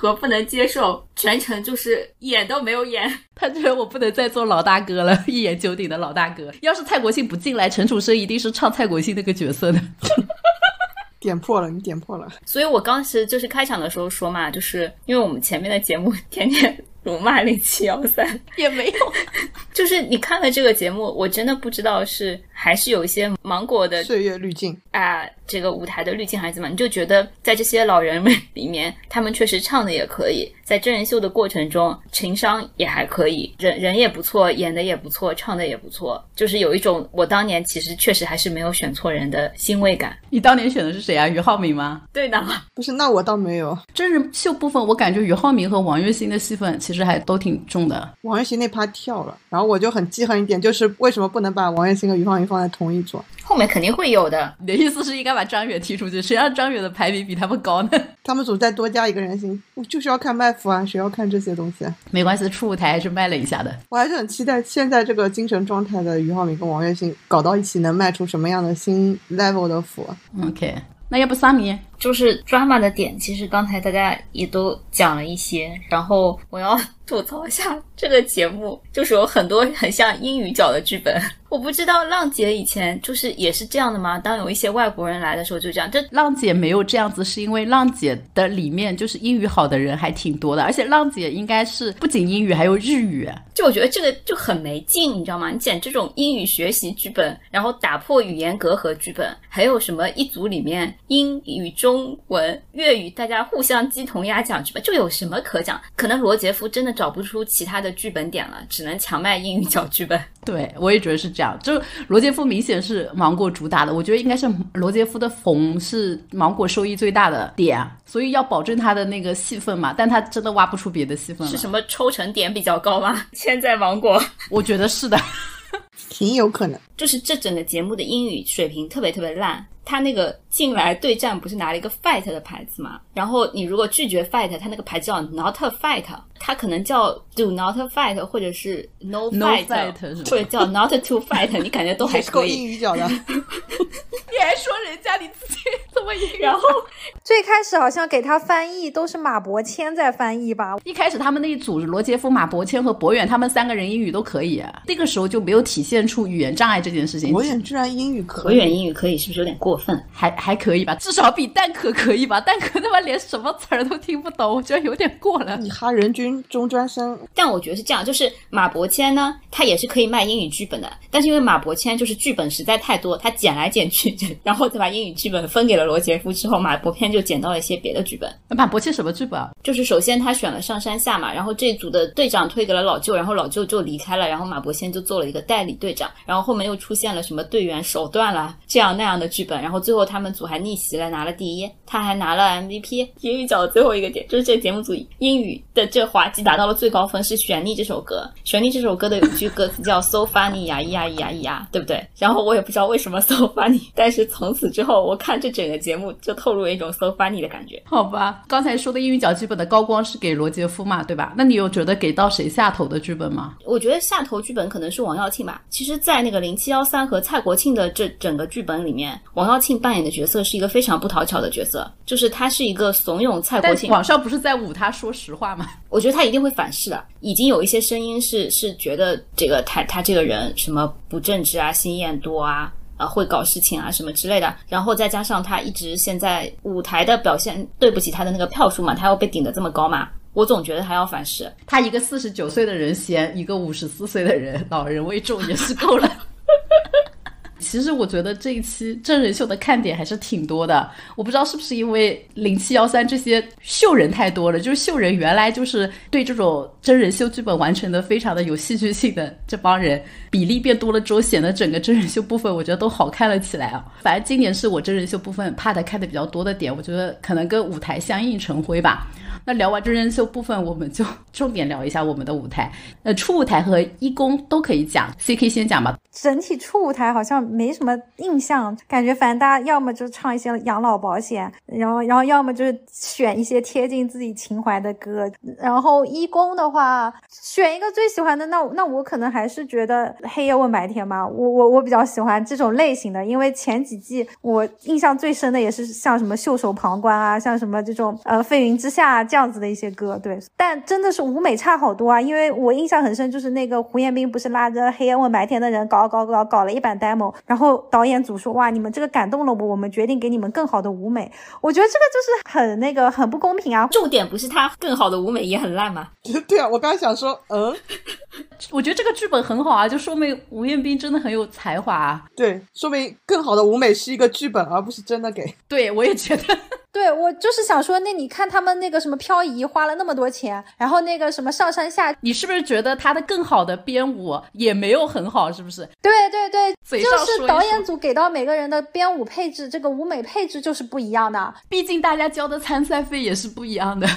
和不能接受全程就是演都没有演。他觉得我不能再做老大哥了，一言九鼎的老大哥。要是蔡国庆不进来，陈楚生一定是唱蔡国庆那个角色的。点破了，你点破了。所以我当时就是开场的时候说嘛，就是因为我们前面的节目 天天辱骂零七幺三，也没有，就是你看了这个节目，我真的不知道是还是有一些芒果的岁月滤镜啊，这个舞台的滤镜还是怎么，你就觉得在这些老人们里面，他们确实唱的也可以，在真人秀的过程中，情商也还可以，人人也不错，演的也不错，唱的也不错，就是有一种我当年其实确实还是没有选错人的欣慰感。你当年选的是谁啊？俞灏明吗？对的，不是，那我倒没有。真人秀部分，我感觉俞灏明和王栎鑫的戏份其实还都挺重的。王栎鑫那趴跳了，然后我就很记恨一点，就是为什么不能把王栎鑫和俞灏明放在同一组？后面肯定会有的。你的意思是应该把张远踢出去？谁让张远的排名比他们高呢？他们组再多加一个人行，我就是要看麦麸啊，谁要看这些东西？没关系，初舞台还是卖了一下的。我还是很期待现在这个精神状态的俞灏明跟王栎鑫搞到一起，能卖出什么样的新 level 的服。OK，那要不三米？就是 drama 的点，其实刚才大家也都讲了一些，然后我要 吐槽一下这个节目，就是有很多很像英语角的剧本。我不知道浪姐以前就是也是这样的吗？当有一些外国人来的时候就这样。这浪姐没有这样子，是因为浪姐的里面就是英语好的人还挺多的，而且浪姐应该是不仅英语还有日语。就我觉得这个就很没劲，你知道吗？你剪这种英语学习剧本，然后打破语言隔阂剧本，还有什么一组里面英语中。中文、粤语，大家互相鸡同鸭讲剧本，就有什么可讲？可能罗杰夫真的找不出其他的剧本点了，只能强卖英语角剧本。对，我也觉得是这样。就罗杰夫明显是芒果主打的，我觉得应该是罗杰夫的红是芒果收益最大的点，所以要保证他的那个戏份嘛。但他真的挖不出别的戏份了。是什么抽成点比较高吗？现在芒果，我觉得是的，挺有可能。就是这整个节目的英语水平特别特别烂。他那个进来对战不是拿了一个 fight 的牌子嘛？然后你如果拒绝 fight，他那个牌子叫 not fight，他可能叫 do not fight，或者是 no fight，或者叫 not to fight，你感觉都还可以。英语角的，你还说人家你自己怎么英语？然后 最开始好像给他翻译都是马伯骞在翻译吧？一开始他们那一组罗杰夫、马伯骞和博远，他们三个人英语都可以，啊，那个时候就没有体现出语言障碍这件事情。博远居然英语可以，博远英语可以，是不是有点过？分还还可以吧，至少比蛋壳可以吧。蛋壳他妈连什么词儿都听不懂，我觉得有点过了。你哈人均中专生，但我觉得是这样，就是马伯骞呢，他也是可以卖英语剧本的，但是因为马伯骞就是剧本实在太多，他剪来剪去，然后再把英语剧本分给了罗杰夫之后，马伯骞就捡到了一些别的剧本。马伯骞什么剧本？就是首先他选了上山下嘛，然后这组的队长推给了老舅，然后老舅就离开了，然后马伯骞就做了一个代理队长，然后后面又出现了什么队员手段啦这样那样的剧本，然后最后他们组。还逆袭了，拿了第一，他还拿了 MVP。英语角的最后一个点就是这个节目组英语的这滑稽达到了最高分，是《旋律》这首歌。《旋律》这首歌的有一句歌词叫 “so funny 呀咿呀咿呀咿呀”，对不对？然后我也不知道为什么 so funny，但是从此之后，我看这整个节目就透露一种 so funny 的感觉。好吧，刚才说的英语角剧本的高光是给罗杰夫嘛，对吧？那你有觉得给到谁下头的剧本吗？我觉得下头剧本可能是王耀庆吧。其实，在那个零七幺三和蔡国庆的这整个剧本里面，王耀庆扮演的角色是一个非常不讨巧的角色，就是他是一个怂恿蔡国庆。网上不是在捂他说实话吗？我觉得他一定会反噬的。已经有一些声音是是觉得这个他他这个人什么不正直啊，心眼多啊，啊会搞事情啊什么之类的。然后再加上他一直现在舞台的表现对不起他的那个票数嘛，他要被顶得这么高嘛，我总觉得他要反噬。他一个四十九岁的人嫌一个五十四岁的人老人为重也是够了。其实我觉得这一期真人秀的看点还是挺多的，我不知道是不是因为零七幺三这些秀人太多了，就是秀人原来就是对这种真人秀剧本完成的非常的有戏剧性的这帮人比例变多了之后，显得整个真人秀部分我觉得都好看了起来啊。反正今年是我真人秀部分怕的看的比较多的点，我觉得可能跟舞台相映成辉吧。那聊完真人秀部分，我们就重点聊一下我们的舞台。呃，初舞台和一公都可以讲，CK 先讲吧。整体初舞台好像没什么印象，感觉反正大家要么就唱一些养老保险，然后然后要么就是选一些贴近自己情怀的歌。然后一公的话，选一个最喜欢的，那那我可能还是觉得黑夜问白天吧。我我我比较喜欢这种类型的，因为前几季我印象最深的也是像什么袖手旁观啊，像什么这种呃飞云之下。这样子的一些歌，对，但真的是舞美差好多啊，因为我印象很深，就是那个胡彦斌不是拉着《黑夜问白天》的人搞搞搞搞了一版 demo，然后导演组说哇，你们这个感动了我，我们决定给你们更好的舞美，我觉得这个就是很那个很不公平啊。重点不是他更好的舞美也很烂吗？对啊，我刚刚想说，嗯，我觉得这个剧本很好啊，就说明吴彦斌真的很有才华啊。对，说明更好的舞美是一个剧本，而不是真的给。对，我也觉得。对我就是想说，那你看他们那个什么漂移花了那么多钱，然后那个什么上山下，你是不是觉得他的更好的编舞也没有很好？是不是？对对对，嘴上说一就是导演组给到每个人的编舞配置，这个舞美配置就是不一样的。毕竟大家交的参赛费也是不一样的。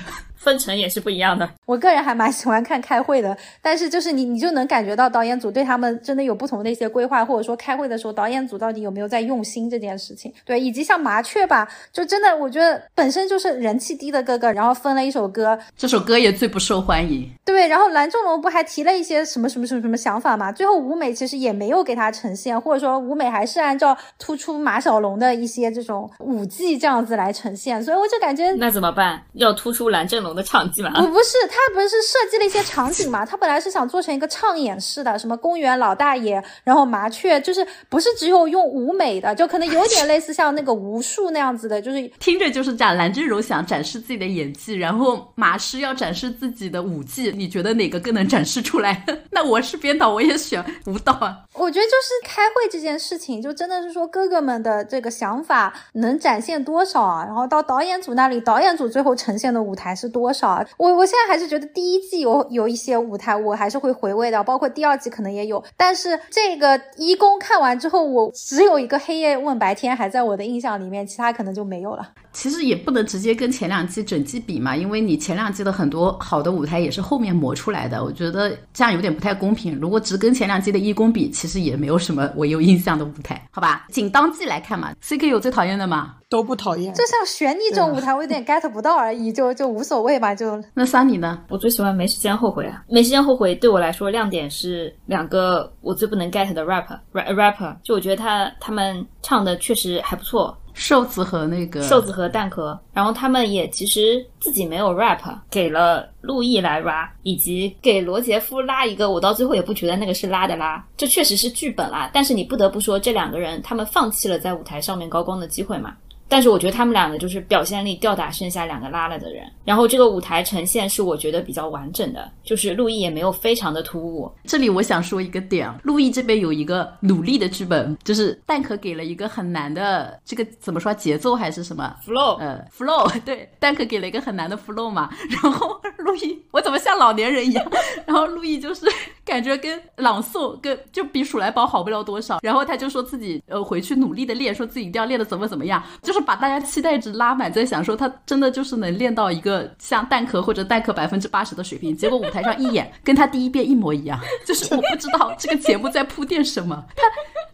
分成也是不一样的。我个人还蛮喜欢看开会的，但是就是你你就能感觉到导演组对他们真的有不同的一些规划，或者说开会的时候导演组到底有没有在用心这件事情。对，以及像麻雀吧，就真的我觉得本身就是人气低的哥哥，然后分了一首歌，这首歌也最不受欢迎。对，然后蓝正龙不还提了一些什么什么什么什么想法嘛？最后舞美其实也没有给他呈现，或者说舞美还是按照突出马小龙的一些这种舞技这样子来呈现，所以我就感觉那怎么办？要突出蓝正龙的场景吗？不不是，他不是设计了一些场景嘛？他本来是想做成一个唱演式的，什么公园老大爷，然后麻雀，就是不是只有用舞美的，就可能有点类似像那个无数那样子的，就是 听着就是这样。蓝志荣想展示自己的演技，然后马师要展示自己的舞技，你觉得哪个更能展示出来？那我是编导，我也选舞蹈啊。我觉得就是开会这件事情，就真的是说哥哥们的这个想法能展现多少啊？然后到导演组那里，导演组最后呈现的舞台是多多少啊？我我现在还是觉得第一季有有一些舞台，我还是会回味的，包括第二季可能也有。但是这个一公看完之后，我只有一个黑夜问白天还在我的印象里面，其他可能就没有了。其实也不能直接跟前两季整季比嘛，因为你前两季的很多好的舞台也是后面磨出来的，我觉得这样有点不太公平。如果只跟前两季的一公比，其实也没有什么我有印象的舞台，好吧？仅当季来看嘛，CK 有最讨厌的吗？都不讨厌，就像悬疑这种舞台，我有点 get 不到而已，就就无所谓吧。就那桑尼呢？我最喜欢没时间后悔啊！没时间后悔对我来说亮点是两个我最不能 get 的 rapper rapper，就我觉得他他们唱的确实还不错。瘦子和那个瘦子和蛋壳，然后他们也其实自己没有 rap，给了陆毅来 rap，以及给罗杰夫拉一个，我到最后也不觉得那个是拉的拉，这确实是剧本啦。但是你不得不说，这两个人他们放弃了在舞台上面高光的机会嘛。但是我觉得他们两个就是表现力吊打剩下两个拉了的人，然后这个舞台呈现是我觉得比较完整的，就是陆毅也没有非常的突兀。这里我想说一个点，陆毅这边有一个努力的剧本，就是蛋壳给了一个很难的这个怎么说节奏还是什么？Flow，呃 flow，对，蛋壳给了一个很难的 flow 嘛，然后陆毅我怎么像老年人一样，然后陆毅就是感觉跟朗诵跟就比鼠来宝好不了多少，然后他就说自己呃回去努力的练，说自己一定要练的怎么怎么样，就是。是把大家期待值拉满，在想说他真的就是能练到一个像蛋壳或者蛋壳百分之八十的水平，结果舞台上一演跟他第一遍一模一样，就是我不知道这个节目在铺垫什么。他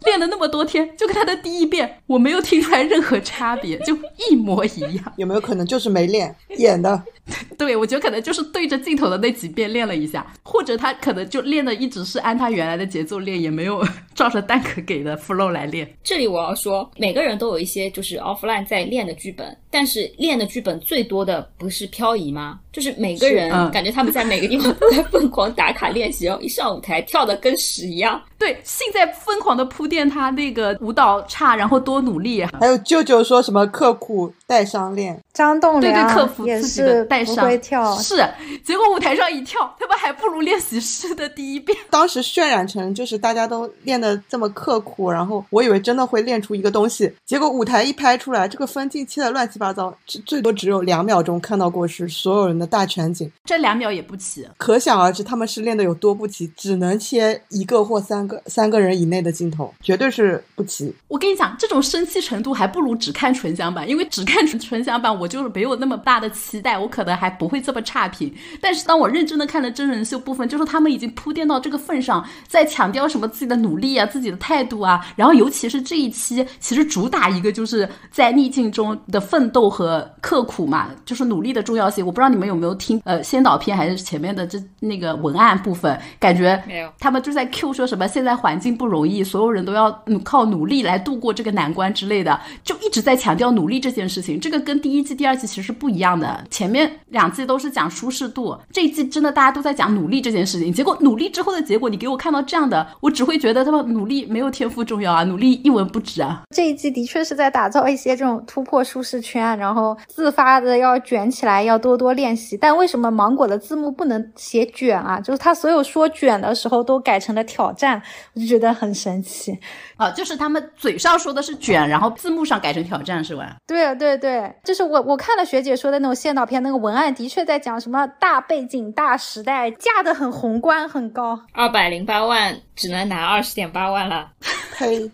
练了那么多天，就跟他的第一遍我没有听出来任何差别，就一模一样。有没有可能就是没练演的？对，我觉得可能就是对着镜头的那几遍练了一下，或者他可能就练的一直是按他原来的节奏练，也没有 照着蛋壳给的 flow 来练。这里我要说，每个人都有一些就是 offline 在练的剧本，但是练的剧本最多的不是漂移吗？就是每个人感觉他们在每个地方都在疯狂打卡练习，然后一上舞台跳的跟屎一样。对，信在疯狂的铺垫他那个舞蹈差，然后多努力。还有舅舅说什么刻苦带伤练，张栋梁对对克服也自己的带伤，跳是，结果舞台上一跳，他们还不如练习室的第一遍。当时渲染成就是大家都练的这么刻苦，然后我以为真的会练出一个东西，结果舞台一拍出来，这个分镜切的乱七八糟，最多只有两秒钟看到过是所有人的大全景，这两秒也不齐，可想而知他们是练的有多不齐，只能切一个或三个。三个人以内的镜头绝对是不齐。我跟你讲，这种生气程度还不如只看纯享版，因为只看纯纯享版，我就是没有那么大的期待，我可能还不会这么差评。但是当我认真的看了真人秀部分，就是他们已经铺垫到这个份上，在强调什么自己的努力啊、自己的态度啊，然后尤其是这一期，其实主打一个就是在逆境中的奋斗和刻苦嘛，就是努力的重要性。我不知道你们有没有听呃先导片还是前面的这那个文案部分，感觉没有他们就在 Q 说什么现在环境不容易，所有人都要嗯靠努力来度过这个难关之类的，就一直在强调努力这件事情。这个跟第一季、第二季其实是不一样的，前面两季都是讲舒适度，这一季真的大家都在讲努力这件事情。结果努力之后的结果，你给我看到这样的，我只会觉得他们努力没有天赋重要啊，努力一文不值啊。这一季的确是在打造一些这种突破舒适圈，然后自发的要卷起来，要多多练习。但为什么芒果的字幕不能写卷啊？就是他所有说卷的时候都改成了挑战，我就觉得很神奇。啊，就是他们嘴上说的是卷，然后字幕上改成挑战是吧？对对对，就是我我看了学姐说的那种先导片，那个文案的确在讲什么大背景、大时代，架得很宏观很高。二百零八万只能拿二十点八万了。呸，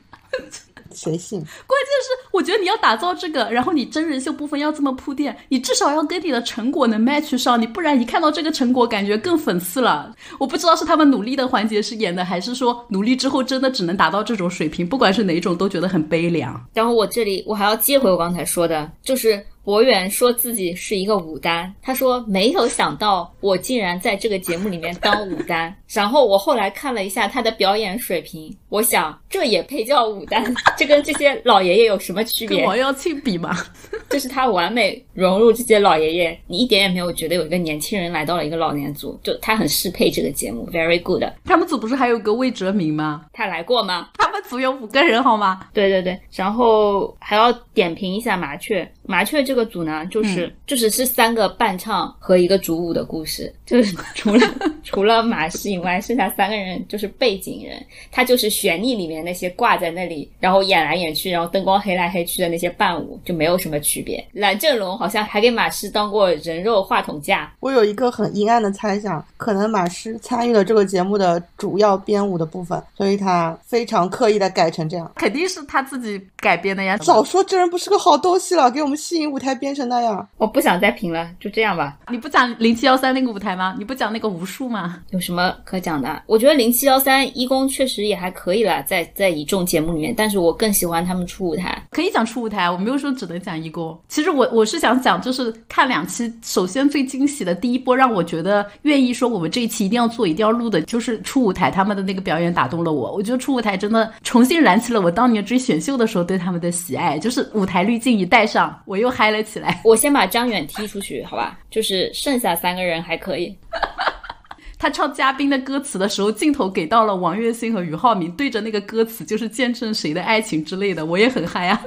谁信？关键是我觉得你要打造这个，然后你真人秀部分要这么铺垫，你至少要跟你的成果能 match 上，你不然一看到这个成果，感觉更讽刺了。我不知道是他们努力的环节是演的，还是说努力之后真的只能达到这种水平，不管是哪种，都觉得很悲凉。然后我这里我还要接回我刚才说的，就是博远说自己是一个舞担，他说没有想到我竟然在这个节目里面当舞担。然后我后来看了一下他的表演水平，我想这也配叫舞担？这跟这些老爷爷有什么区别？跟王耀庆比吗，就是他完美融入这些老爷爷，你一点也没有觉得有一个年轻人来到了一个老年组，就他很适配这个节目，very good。他们组不是还有个魏哲鸣吗？他来过吗？他们组有五个人好吗？对对对，然后还要点评一下麻雀。麻雀这个组呢，就是、嗯就是是三个伴唱和一个主舞的故事，就是除了 除了马诗以外，剩下三个人就是背景人，他就是旋律里面那些挂在那里，然后演来演去，然后灯光黑来黑去的那些伴舞，就没有什么区别。蓝正龙好像还给马诗当过人肉话筒架，我有一个很阴暗的猜想，可能马诗参与了这个节目的主要编舞的部分，所以他非常刻意的改成这样。肯定是他自己改编的呀。早说这人不是个好东西了，给我们吸引舞台编成那样。我不想再评了，就这样吧。你不讲零七幺三那个舞台吗？你不讲那个无数吗？有什么可讲的？我觉得零七幺三一公确实也还可以了，在在一众节目里面，但是我更喜欢他们出舞台。可以讲出舞台，我没有说只能讲一公。其实我我是想讲，就是看两期，首先最惊喜的第一波，让我觉得愿意说我们这一期一定要做、一定要录的，就是出舞台他们的那个表演打动了我。我觉得出舞台真的重新燃起了我当年追选秀的时候对他们的喜爱，就是舞台滤镜一戴上，我又嗨了起来。我先把张远踢出去，好吧？就是剩下三个人还可以。他唱嘉宾的歌词的时候，镜头给到了王栎鑫和俞灏明，对着那个歌词就是见证谁的爱情之类的，我也很嗨啊。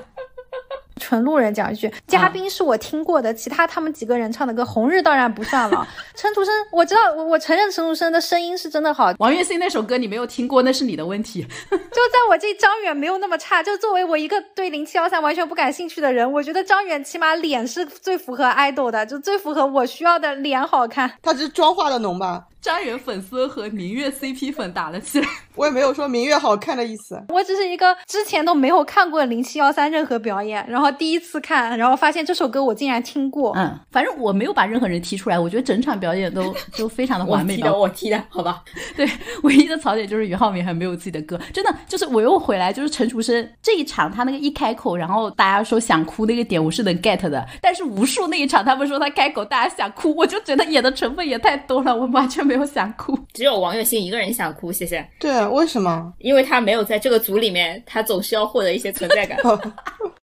纯路人讲一句，嘉宾是我听过的，其他他们几个人唱的歌，《红日》当然不算了。陈楚生，我知道，我我承认陈楚生的声音是真的好，王栎鑫那首歌你没有听过，那是你的问题。就在我这张远没有那么差。就作为我一个对零七幺三完全不感兴趣的人，我觉得张远起码脸是最符合 idol 的，就最符合我需要的脸好看。他只是妆化的浓吧？张远粉丝和明月 CP 粉打了起来。我也没有说明月好看的意思。我只是一个之前都没有看过零七幺三任何表演，然后第一次看，然后发现这首歌我竟然听过。嗯，反正我没有把任何人踢出来，我觉得整场表演都 都非常的我踢的，完美吧。我踢的，好吧？对，唯一的槽点就是俞灏明还没有自己的歌，真的就是我又回来，就是陈楚生这一场他那个一开口，然后大家说想哭那个点我是能 get 的，但是无数那一场他们说他开口大家想哭，我就觉得演的成分也太多了，我完全没有想哭。只有王栎鑫一个人想哭，谢谢。对，为什么？因为他没有在这个组里面，他总是要获得一些存在感。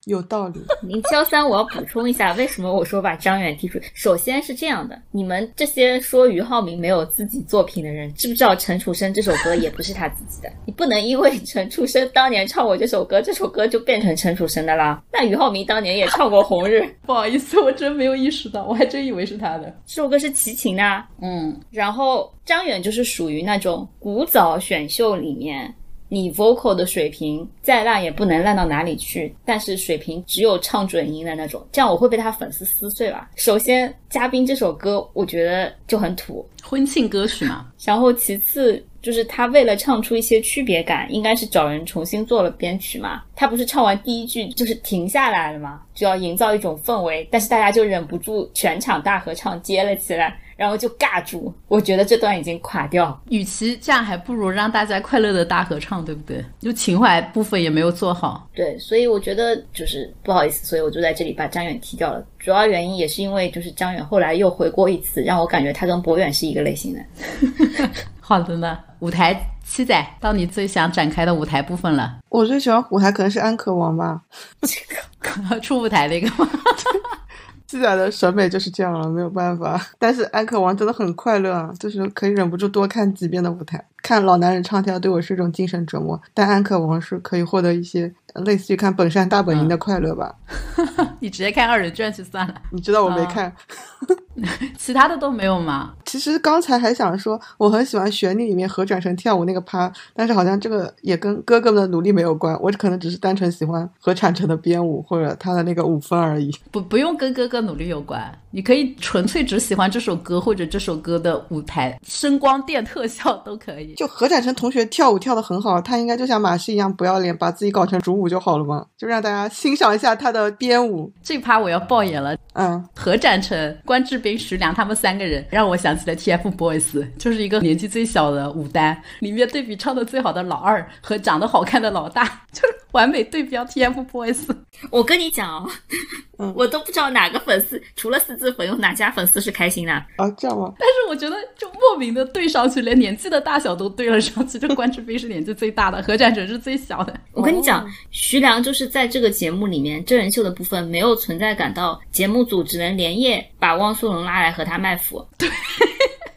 有道理。零七幺三，我要补充一下，为什么我说把张远踢出？首先是这样的，你们这些说俞灏明没有自己作品的人，知不知道陈楚生这首歌也不是他自己的？你不能因为陈楚生当年唱过这首歌，这首歌就变成陈楚生的啦。那俞灏明当年也唱过《红日》，不好意思，我真没有意识到，我还真以为是他的。这首歌是齐秦的啊。嗯，然后张远就是属于那种古早选秀里面，你 vocal 的水平再烂也不能烂到哪里去，但是水平只有唱准音的那种，这样我会被他粉丝撕碎吧。首先，嘉宾这首歌我觉得就很土，婚庆歌曲嘛，然后其次就是他为了唱出一些区别感，应该是找人重新做了编曲嘛。他不是唱完第一句就是停下来了嘛？就要营造一种氛围，但是大家就忍不住全场大合唱接了起来，然后就尬住。我觉得这段已经垮掉。与其这样，还不如让大家快乐的大合唱，对不对？就情怀部分分也没有做好。对，所以我觉得就是不好意思，所以我就在这里把张远踢掉了。主要原因也是因为就是张远后来又回过一次，让我感觉他跟博远是一个类型的。好的呢，舞台七仔到你最想展开的舞台部分了。我最喜欢舞台可能是安可王吧，这 个出舞台那个吗？七仔的审美就是这样了，没有办法。但是安可王真的很快乐啊，就是可以忍不住多看几遍的舞台。看老男人唱跳对我是一种精神折磨，但安可王是可以获得一些类似于看本山大本营的快乐吧。你直接看二人转去算了。你知道我没看，其他的都没有吗？其实刚才还想说，我很喜欢旋律里面何展成跳舞那个趴，但是好像这个也跟哥哥们的努力没有关，我可能只是单纯喜欢何展成的编舞或者他的那个舞风而已。不，不用跟哥哥努力有关，你可以纯粹只喜欢这首歌或者这首歌的舞台声光电特效都可以。就何展成同学跳舞跳得很好，他应该就像马戏一样不要脸，把自己搞成主舞就好了吗，就让大家欣赏一下他的编舞。这趴我要爆眼了，嗯，何展成、关智斌、徐良他们三个人，让我想起了 TFBOYS，就是一个年纪最小的舞担，里面对比唱的最好的老二和长得好看的老大，就是完美对标 TFBOYS。我跟你讲哦，嗯我都不知道哪个粉丝除了四字粉，有哪家粉丝是开心的。啊，这样吗？但是我觉得就莫名的对上去，连年纪的大小都对了上去。就关智斌是年纪最大的，何展成是最小的。我跟你讲，徐良就是在这个节目里面真人秀的部分没有存在感到节目组只能连夜把汪苏泷拉来和他卖腐。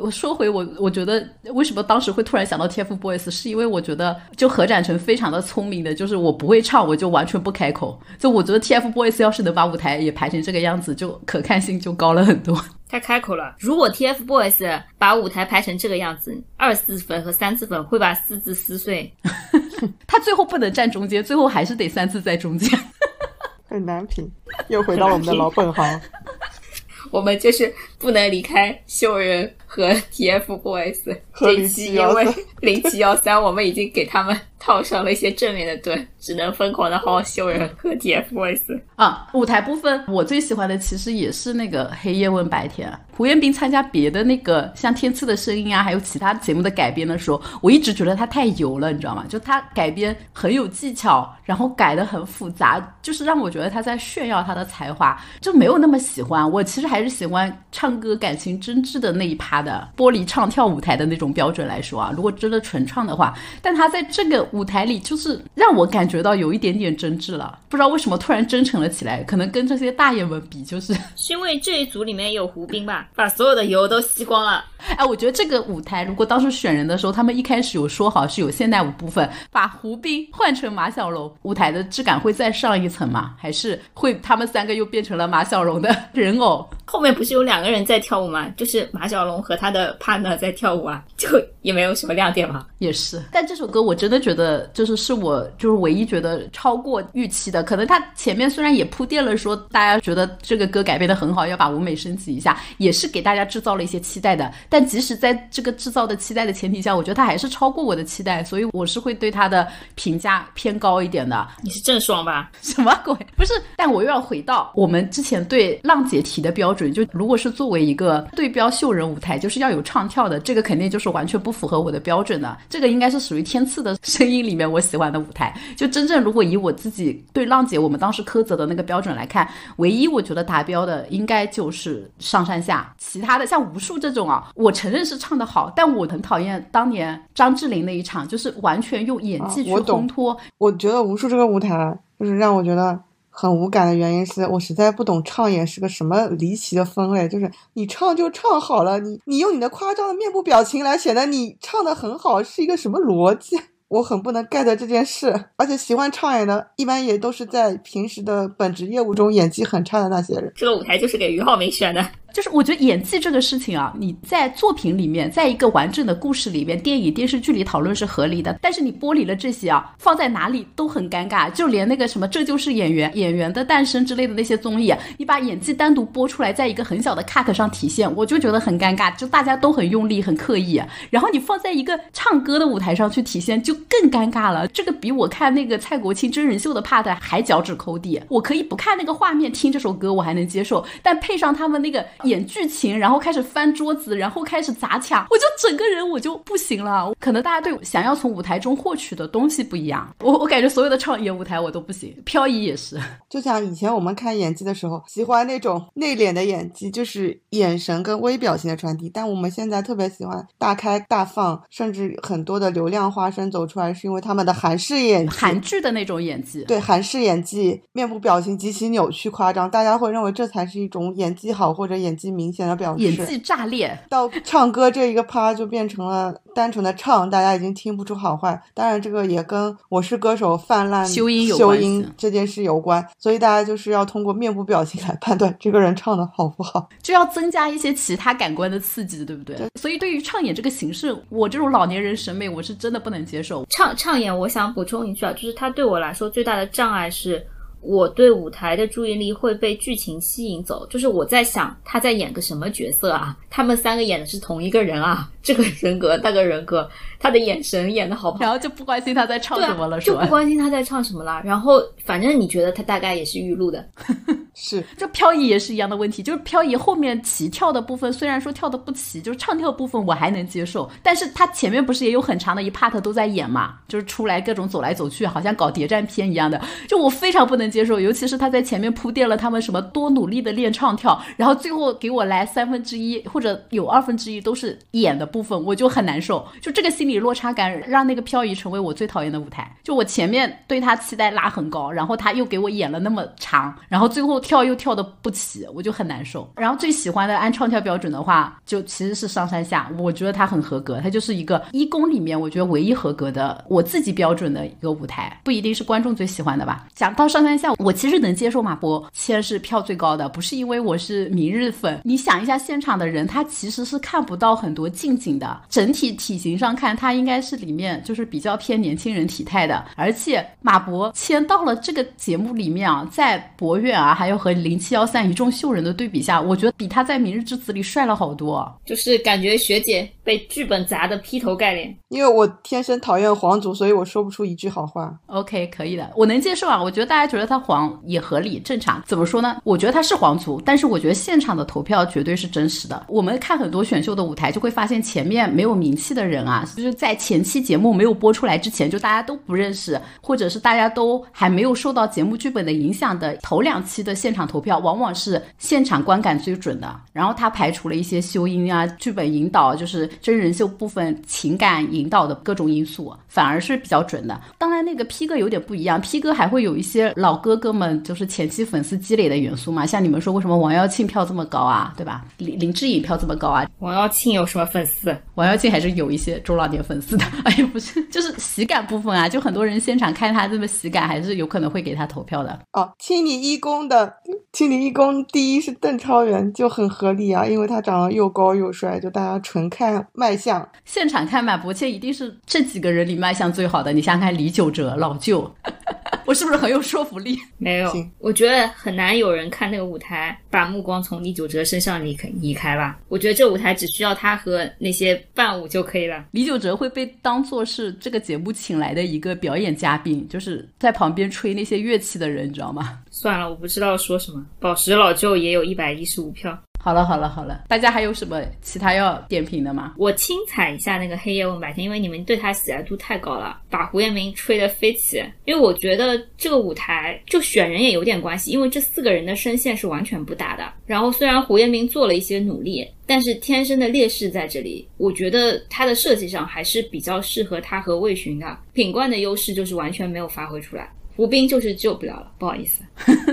我说回我，我觉得为什么当时会突然想到 TFBOYS，是因为我觉得就何展成非常的聪明的，就是我不会唱，我就完全不开口。就我觉得 TFBOYS 要是能把舞台也排成这个样子，就可看性就高了很多。他开口了，如果 TFBOYS 把舞台排成这个样子，二次粉和三次粉会把四字撕碎。他最后不能站中间，最后还是得三次在中间。很难评，又回到了我们的老本行。我们就是不能离开秀人和 TFBOYS 和这一期，因0713为零七幺三我们已经给他们套上了一些正面的盾，只能疯狂的好好秀人和 TFBOYS。啊，舞台部分我最喜欢的其实也是那个《黑夜问白天》。胡彦斌参加别的那个像《天赐的声音》啊，还有其他节目的改编的时候，我一直觉得他太油了，你知道吗？就他改编很有技巧，然后改的很复杂，就是让我觉得他在炫耀他的才华，就没有那么喜欢。我其实还是喜欢唱歌感情真挚的那一趴的玻璃唱跳舞台的那种标准来说啊，如果真的纯唱的话，但他在这个舞台里就是让我感觉到有一点点真挚了，不知道为什么突然真诚了起来，可能跟这些大爷们比，就是，是因为这一组里面有胡兵吧，把所有的油都吸光了。哎，我觉得这个舞台如果当时选人的时候，他们一开始有说好是有现代舞部分，把胡兵换成马小龙，舞台的质感会再上一层吗？还是会他们三个又变成了马小龙的人偶？后面不是有两个人在跳舞吗？就是马小龙和他的 partner 在跳舞啊，就也没有什么亮点嘛。也是，但这首歌我真的觉得，就是是我就是唯一觉得超过预期的。可能他前面虽然也铺垫了说大家觉得这个歌改编的很好，要把舞美升级一下，也是给大家制造了一些期待的。但即使在这个制造的期待的前提下，我觉得他还是超过我的期待，所以我是会对他的评价偏高一点的。你是郑爽吧？什么鬼？不是，但我又要回到我们之前对浪姐提的标准，就如果是作为一个对标秀人舞台，就是要有唱跳的，这个肯定就是完全不符合我的标准的。这个应该是属于天赐的声音里面我喜欢的舞台。就真正如果以我自己对浪姐我们当时苛责的那个标准来看，唯一我觉得达标的应该就是上山下，其他的像无数这种啊，我承认是唱的好，但我很讨厌当年张智霖那一场，就是完全用演技去啊我懂烘托。我觉得无数这个舞台就是让我觉得很无感的原因是我实在不懂唱演是个什么离奇的分类，就是你唱就唱好了，你你用你的夸张的面部表情来显得你唱的很好，是一个什么逻辑？我很不能 get 这件事，而且喜欢唱演的，一般也都是在平时的本职业务中演技很差的那些人。这个舞台就是给于浩明选的。就是我觉得演技这个事情啊，你在作品里面，在一个完整的故事里面，电影、电视剧里讨论是合理的，但是你剥离了这些啊，放在哪里都很尴尬。就连那个什么《这就是演员》《演员的诞生》之类的那些综艺，你把演技单独播出来，在一个很小的 cut 上体现，我就觉得很尴尬，就大家都很用力、很刻意。然后你放在一个唱歌的舞台上去体现，就更尴尬了。这个比我看那个蔡国庆真人秀的 part 还脚趾抠地。我可以不看那个画面，听这首歌我还能接受，但配上他们那个演剧情，然后开始翻桌子，然后开始砸抢，我就整个人我就不行了。可能大家对想要从舞台中获取的东西不一样，我我感觉所有的唱演舞台我都不行，漂移也是。就像以前我们看演技的时候，喜欢那种内敛的演技，就是眼神跟微表情的传递。但我们现在特别喜欢大开大放，甚至很多的流量花生走出来，是因为他们的韩式演技，韩剧的那种演技。对韩式演技，面部表情极其扭曲夸张，大家会认为这才是一种演技好或者演技明显的表示。演技炸裂，到唱歌这一个趴就变成了单纯的唱，大家已经听不出好坏。当然，这个也跟《我是歌手》泛滥修音有修关系音这件事有关，所以大家就是要通过面部表情来判断这个人唱的好不好。就要增加一些其他感官的刺激，对不对？所以对于唱演这个形式，我这种老年人审美，我是真的不能接受。唱唱演，我想补充一句啊，就是它对我来说最大的障碍是。我对舞台的注意力会被剧情吸引走，就是我在想他在演个什么角色啊？他们三个演的是同一个人啊？这个人格那个人格，他的眼神演的好不好？然后就不关心他在唱什么了，是吧就不？关心他在唱什么了。然后反正你觉得他大概也是预录的，是就漂移也是一样的问题，就是漂移后面起跳的部分，虽然说跳的不齐，就是唱跳部分我还能接受，但是他前面不是也有很长的一 part 都在演嘛，就是出来各种走来走去，好像搞谍战片一样的，就我非常不能接受，尤其是他在前面铺垫了他们什么多努力的练唱跳，然后最后给我来三分之一或者有二分之一都是演的部分，我就很难受，就这个心理落差感让那个漂移成为我最讨厌的舞台，就我前面对他期待拉很高，然后他又给我演了那么长，然后最后跳又跳的不齐，我就很难受。然后最喜欢的按唱跳标准的话，就其实是上山下，我觉得他很合格，他就是一个一公里面我觉得唯一合格的我自己标准的一个舞台，不一定是观众最喜欢的吧。讲到上山下，我其实能接受马博谦是票最高的，不是因为我是明日粉。你想一下，现场的人他其实是看不到很多近景的，整体体型上看，他应该是里面就是比较偏年轻人体态的。而且马博谦到了这个节目里面啊，在博远啊，还有和零七幺三一众秀人的对比下，我觉得比他在《明日之子》里帅了好多。就是感觉学姐被剧本砸的劈头盖脸。因为我天生讨厌皇族，所以我说不出一句好话。OK，可以的，我能接受啊。我觉得大家觉得他黄也合理正常。怎么说呢？我觉得他是皇族，但是我觉得现场的投票绝对是真实的。我们看很多选秀的舞台，就会发现前面没有名气的人啊，就是在前期节目没有播出来之前，就大家都不认识，或者是大家都还没有受到节目剧本的影响的头两期的现场投票，往往是现场观感最准的。然后他排除了一些修音啊、剧本引导，就是真人秀部分情感引导的各种因素，反而是比较准的。当然，那个 P 哥有点不一样，P 哥还会有一些老哥哥们就是前期粉丝积累的元素嘛，像你们说为什么王耀庆票这么高啊，对吧？林林志颖票这么高啊，王耀庆有什么粉丝？王耀庆还是有一些中老年粉丝的。哎呀，不是，就是喜感部分啊，就很多人现场看他这么喜感，还是有可能会给他投票的。哦，听你一公的青你一公第一是邓超元，就很合理啊，因为他长得又高又帅，就大家纯看卖相。现场看马伯谦一定是这几个人里卖相最好的。你想想看，李玖哲老舅，我是不是很有说服力？没有，我觉得很难有人看那个舞台把目光从李玖哲身上离开移开吧。我觉得这舞台只需要他和那些伴舞就可以了。李玖哲会被当做是这个节目请来的一个表演嘉宾，就是在旁边吹那些乐器的人，你知道吗？算了，我不知道说什么。宝石老舅也有一百一十五票。好了好了好了，大家还有什么其他要点评的吗？我轻踩一下那个黑夜问白天，因为你们对他喜爱度太高了，把胡彦斌吹得飞起。因为我觉得这个舞台就选人也有点关系，因为这四个人的声线是完全不搭的。然后虽然胡彦斌做了一些努力，但是天生的劣势在这里。我觉得他的设计上还是比较适合他和魏巡的，品冠的优势就是完全没有发挥出来。吴斌就是救不了了，不好意思，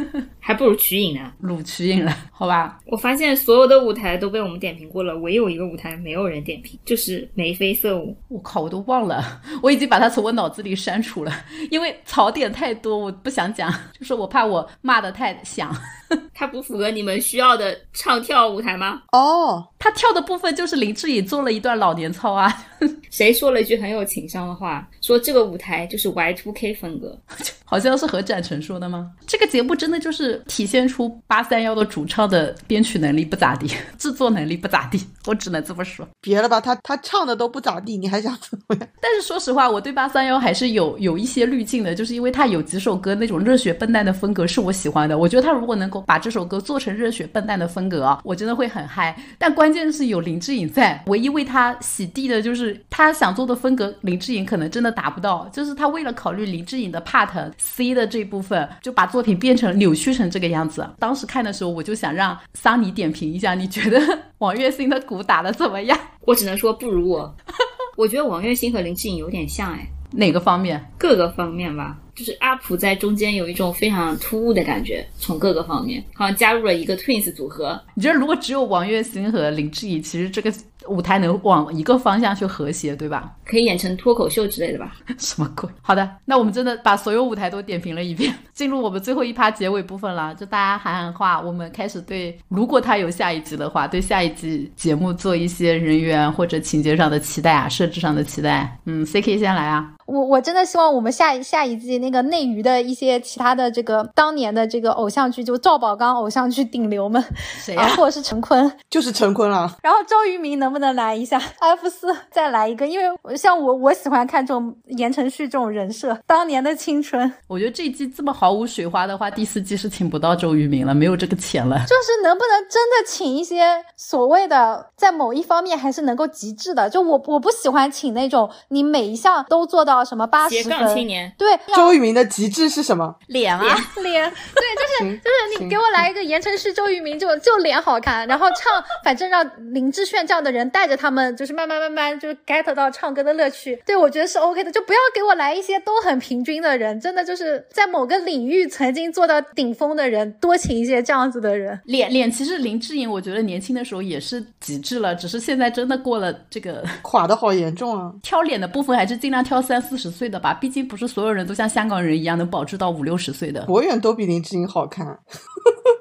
还不如瞿颖呢。鲁曲颖了，好吧？我发现所有的舞台都被我们点评过了，唯有一个舞台没有人点评，就是眉飞色舞。我靠，我都忘了，我已经把它从我脑子里删除了，因为槽点太多，我不想讲，就是我怕我骂的太响。它不符合你们需要的唱跳舞台吗？哦，他跳的部分就是林志颖做了一段老年操啊，谁说了一句很有情商的话？说这个舞台就是 Y2K 风格，好像是何展成说的吗？这个节目真的就是体现出八三幺的主唱的编曲能力不咋地，制作能力不咋地，我只能这么说。别了吧，他他唱的都不咋地，你还想怎么样？但是说实话，我对八三幺还是有有一些滤镜的，就是因为他有几首歌那种热血笨蛋的风格是我喜欢的。我觉得他如果能够把这首歌做成热血笨蛋的风格啊，我真的会很嗨。但关键是有林志颖在，唯一为他洗地的就是他想做的风格，林志颖可能真的达不到。就是他为了考虑林志颖的 part C 的这部分，就把作品变成扭曲成这个样子。当时看的时候，我就想让桑尼点评一下，你觉得 王栎鑫的鼓打的怎么样？我只能说不如我。我觉得王栎鑫和林志颖有点像哎，哪个方面？各个方面吧。就是阿普在中间有一种非常突兀的感觉，从各个方面好像加入了一个 twins 组合。你觉得如果只有王栎鑫和林志颖，其实这个舞台能往一个方向去和谐，对吧？可以演成脱口秀之类的吧？什么鬼？好的，那我们真的把所有舞台都点评了一遍，进入我们最后一趴结尾部分了。就大家喊喊话，我们开始对，如果他有下一集的话，对下一季节目做一些人员或者情节上的期待啊，设置上的期待。嗯，C K 先来啊。我我真的希望我们下下一季那个内娱的一些其他的这个当年的这个偶像剧，就赵宝刚偶像剧顶流们，谁啊？或者是陈坤，就是陈坤了。然后周渝民能不能来一下？F 四再来一个，因为像我我喜欢看这种言承旭这种人设，当年的青春。我觉得这一季这么毫无水花的话，第四季是请不到周渝民了，没有这个钱了。就是能不能真的请一些所谓的在某一方面还是能够极致的？就我我不喜欢请那种你每一项都做到什么八十分。青年对周渝民的极致是什么？脸啊，脸。对，就是就是你给我来一个言承旭、周渝民，就就脸好看，然后唱，反正让林志炫这样的人带着他们，就是慢慢慢慢就 get 到唱歌的乐趣。对我觉得是 OK 的，就不要给我来一些都很平均的人，真的就是在某个领域曾经做到顶峰的人，多请一些这样子的人。脸脸，其实林志颖我觉得年轻的时候也是极致了，只是现在真的过了这个垮的好严重啊。挑脸的部分还是尽量挑三四十岁的吧，毕竟不是所有人都像香港人一样能保持到五六十岁的。博远都比林志颖好看。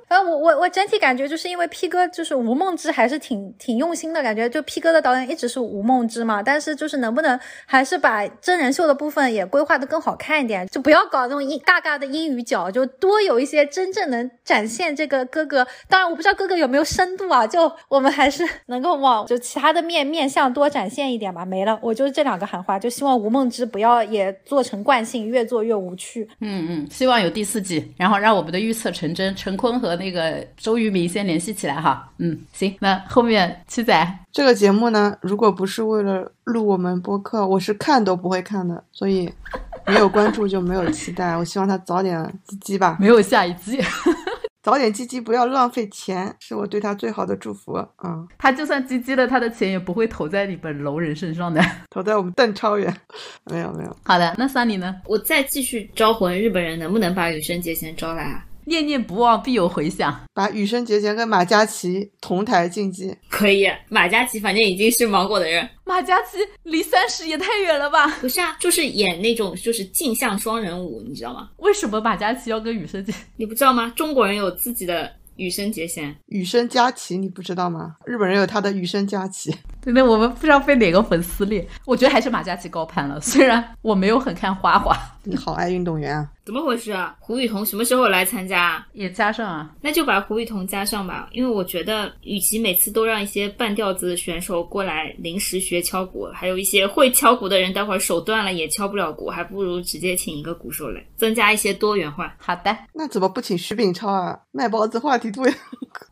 啊，我我我整体感觉就是因为 P 哥就是吴梦之还是挺挺用心的感觉，就 P 哥的导演一直是吴梦之嘛，但是就是能不能还是把真人秀的部分也规划的更好看一点，就不要搞那种一尬尬的英语角，就多有一些真正能展现这个哥哥。当然我不知道哥哥有没有深度啊，就我们还是能够往就其他的面面向多展现一点吧。没了，我就是这两个喊话，就希望吴梦之不要也做成惯性，越做越无趣。嗯嗯，希望有第四季，然后让我们的预测成真，陈坤和。那个周渝民先联系起来哈，嗯，行，那后面七仔这个节目呢，如果不是为了录我们播客，我是看都不会看的，所以没有关注就没有期待。我希望他早点唧唧吧，没有下一季，早点积积，不要浪费钱，是我对他最好的祝福。嗯，他就算积积了，他的钱也不会投在你们楼人身上的，投在我们邓超远。没有没有，好的，那三你呢？我再继续招魂日本人，能不能把羽生结弦招来啊？念念不忘必有回响，把羽生结弦跟马嘉祺同台竞技可以。马嘉祺反正已经是芒果的人，马嘉祺离三十也太远了吧？不是啊，就是演那种就是镜像双人舞，你知道吗？为什么马嘉祺要跟羽生结？你不知道吗？中国人有自己的羽生结弦，羽生佳琪，你不知道吗？日本人有他的羽生佳琪。真的，我们不知道被哪个粉丝裂。我觉得还是马嘉祺高攀了，虽然我没有很看花花。你好爱运动员啊？怎么回事啊？胡雨桐什么时候来参加？也加上啊？那就把胡雨桐加上吧，因为我觉得，与其每次都让一些半吊子选手过来临时学敲鼓，还有一些会敲鼓的人待会儿手断了也敲不了鼓，还不如直接请一个鼓手来，增加一些多元化。好的，那怎么不请徐秉超啊？卖包子话题度呀？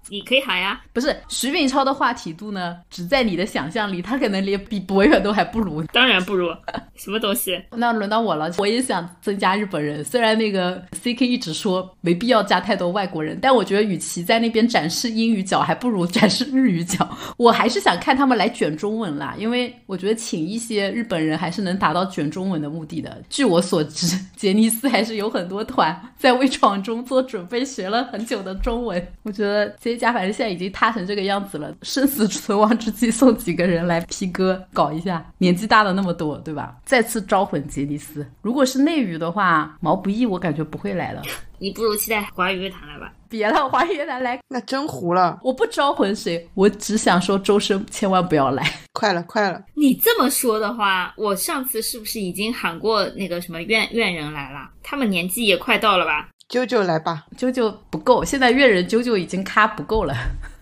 你可以喊呀。不是徐秉超的话题度呢，只在你的想象里，他可能连比博远都还不如。当然不如，什么东西？那轮到我了，我也想增加日本人，虽然那个 C K 一直说没必要加太多外国人，但我觉得与其在那边展示英语角，还不如 展示日语角。我还是想看他们来卷中文啦，因为我觉得请一些日本人还是能达到卷中文的目的的。据我所知，杰尼斯还是有很多团在为闯中做准备，学了很久的中文。我觉得这家反正现在已经塌成这个样子了，生死存亡之际送几个人来 P 歌搞一下，年纪大了那么多，对吧？再次招魂杰尼斯。如果是内娱的话，毛不易我感觉不会来了。你不如期待华语乐坛来吧。别了，华语乐坛来，那真糊了。我不招魂谁，我只想说周深千万不要来。快了，快了！你这么说的话，我上次是不是已经喊过那个什么怨怨人来了？他们年纪也快到了吧？啾啾来吧，啾啾不够，现在越人啾啾已经咖不够了。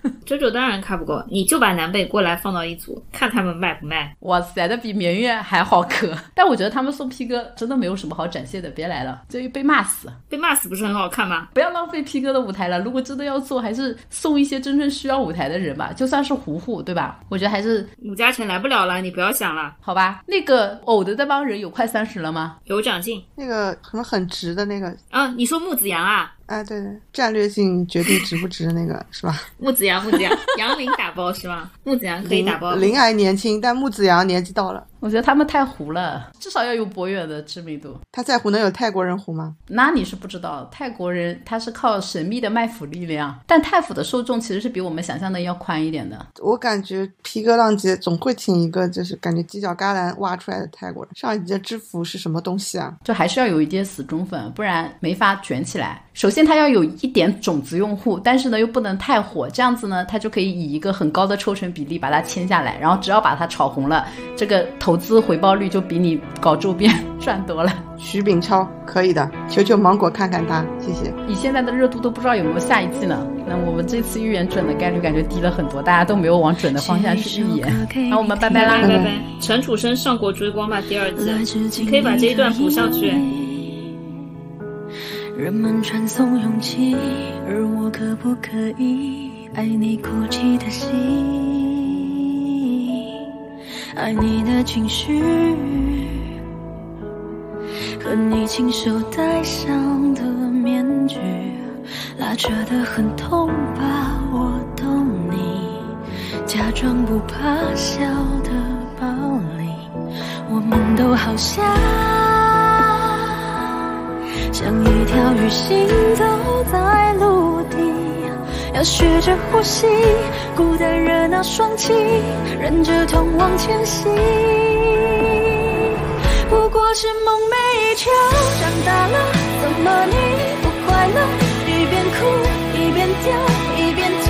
九九当然看不够，你就把南北过来放到一组，看他们卖不卖。哇塞，那比绵月还好磕。但我觉得他们送 P 哥真的没有什么好展现的，别来了，这又被骂死。被骂死不是很好看吗？不要浪费 P 哥的舞台了。如果真的要做，还是送一些真正需要舞台的人吧。就算是糊糊，对吧？我觉得还是武嘉诚来不了了，你不要想了。好吧。那个偶的那帮人有快三十了吗？有长进。那个可能很直的那个啊，你说木子阳啊？哎，对对，战略性决定值不值那个 是吧？木子阳，木子阳，杨林打包是吗？木子阳可以打包。林还年轻，但木子阳年纪到了。我觉得他们太糊了，至少要有博远的知名度。他再糊能有泰国人糊吗？那你是不知道，泰国人他是靠神秘的卖腐力量，但泰腐的受众其实是比我们想象的要宽一点的。我感觉皮革浪姐总会请一个就是感觉犄角旮旯挖出来的泰国人。上一集的知府是什么东西啊？就还是要有一点死忠粉，不然没法卷起来。首先他要有一点种子用户，但是呢又不能太火，这样子呢他就可以以一个很高的抽成比例把它签下来，然后只要把它炒红了，这个投资回报率就比你搞周边 赚多了。徐炳超可以的，求求芒果看看他，谢谢。以现在的热度都不知道有没有下一季呢？那我们这次预言准的概率感觉低了很多，大家都没有往准的方向去预言。那我们拜拜啦，拜拜。陈楚生上过追光吧，第二季，你可以把这一段补上去。人们传颂勇气，而我可不可以爱你哭泣的心，爱你的情绪，和你亲手戴上的面具，拉扯得很痛吧？我懂你，假装不怕笑的暴力，我们都好像。像一条鱼行走在陆地，要学着呼吸孤单热闹双栖忍着痛往前行。不过是梦寐以求长大了怎么你不快乐？一边哭一边丢一边痛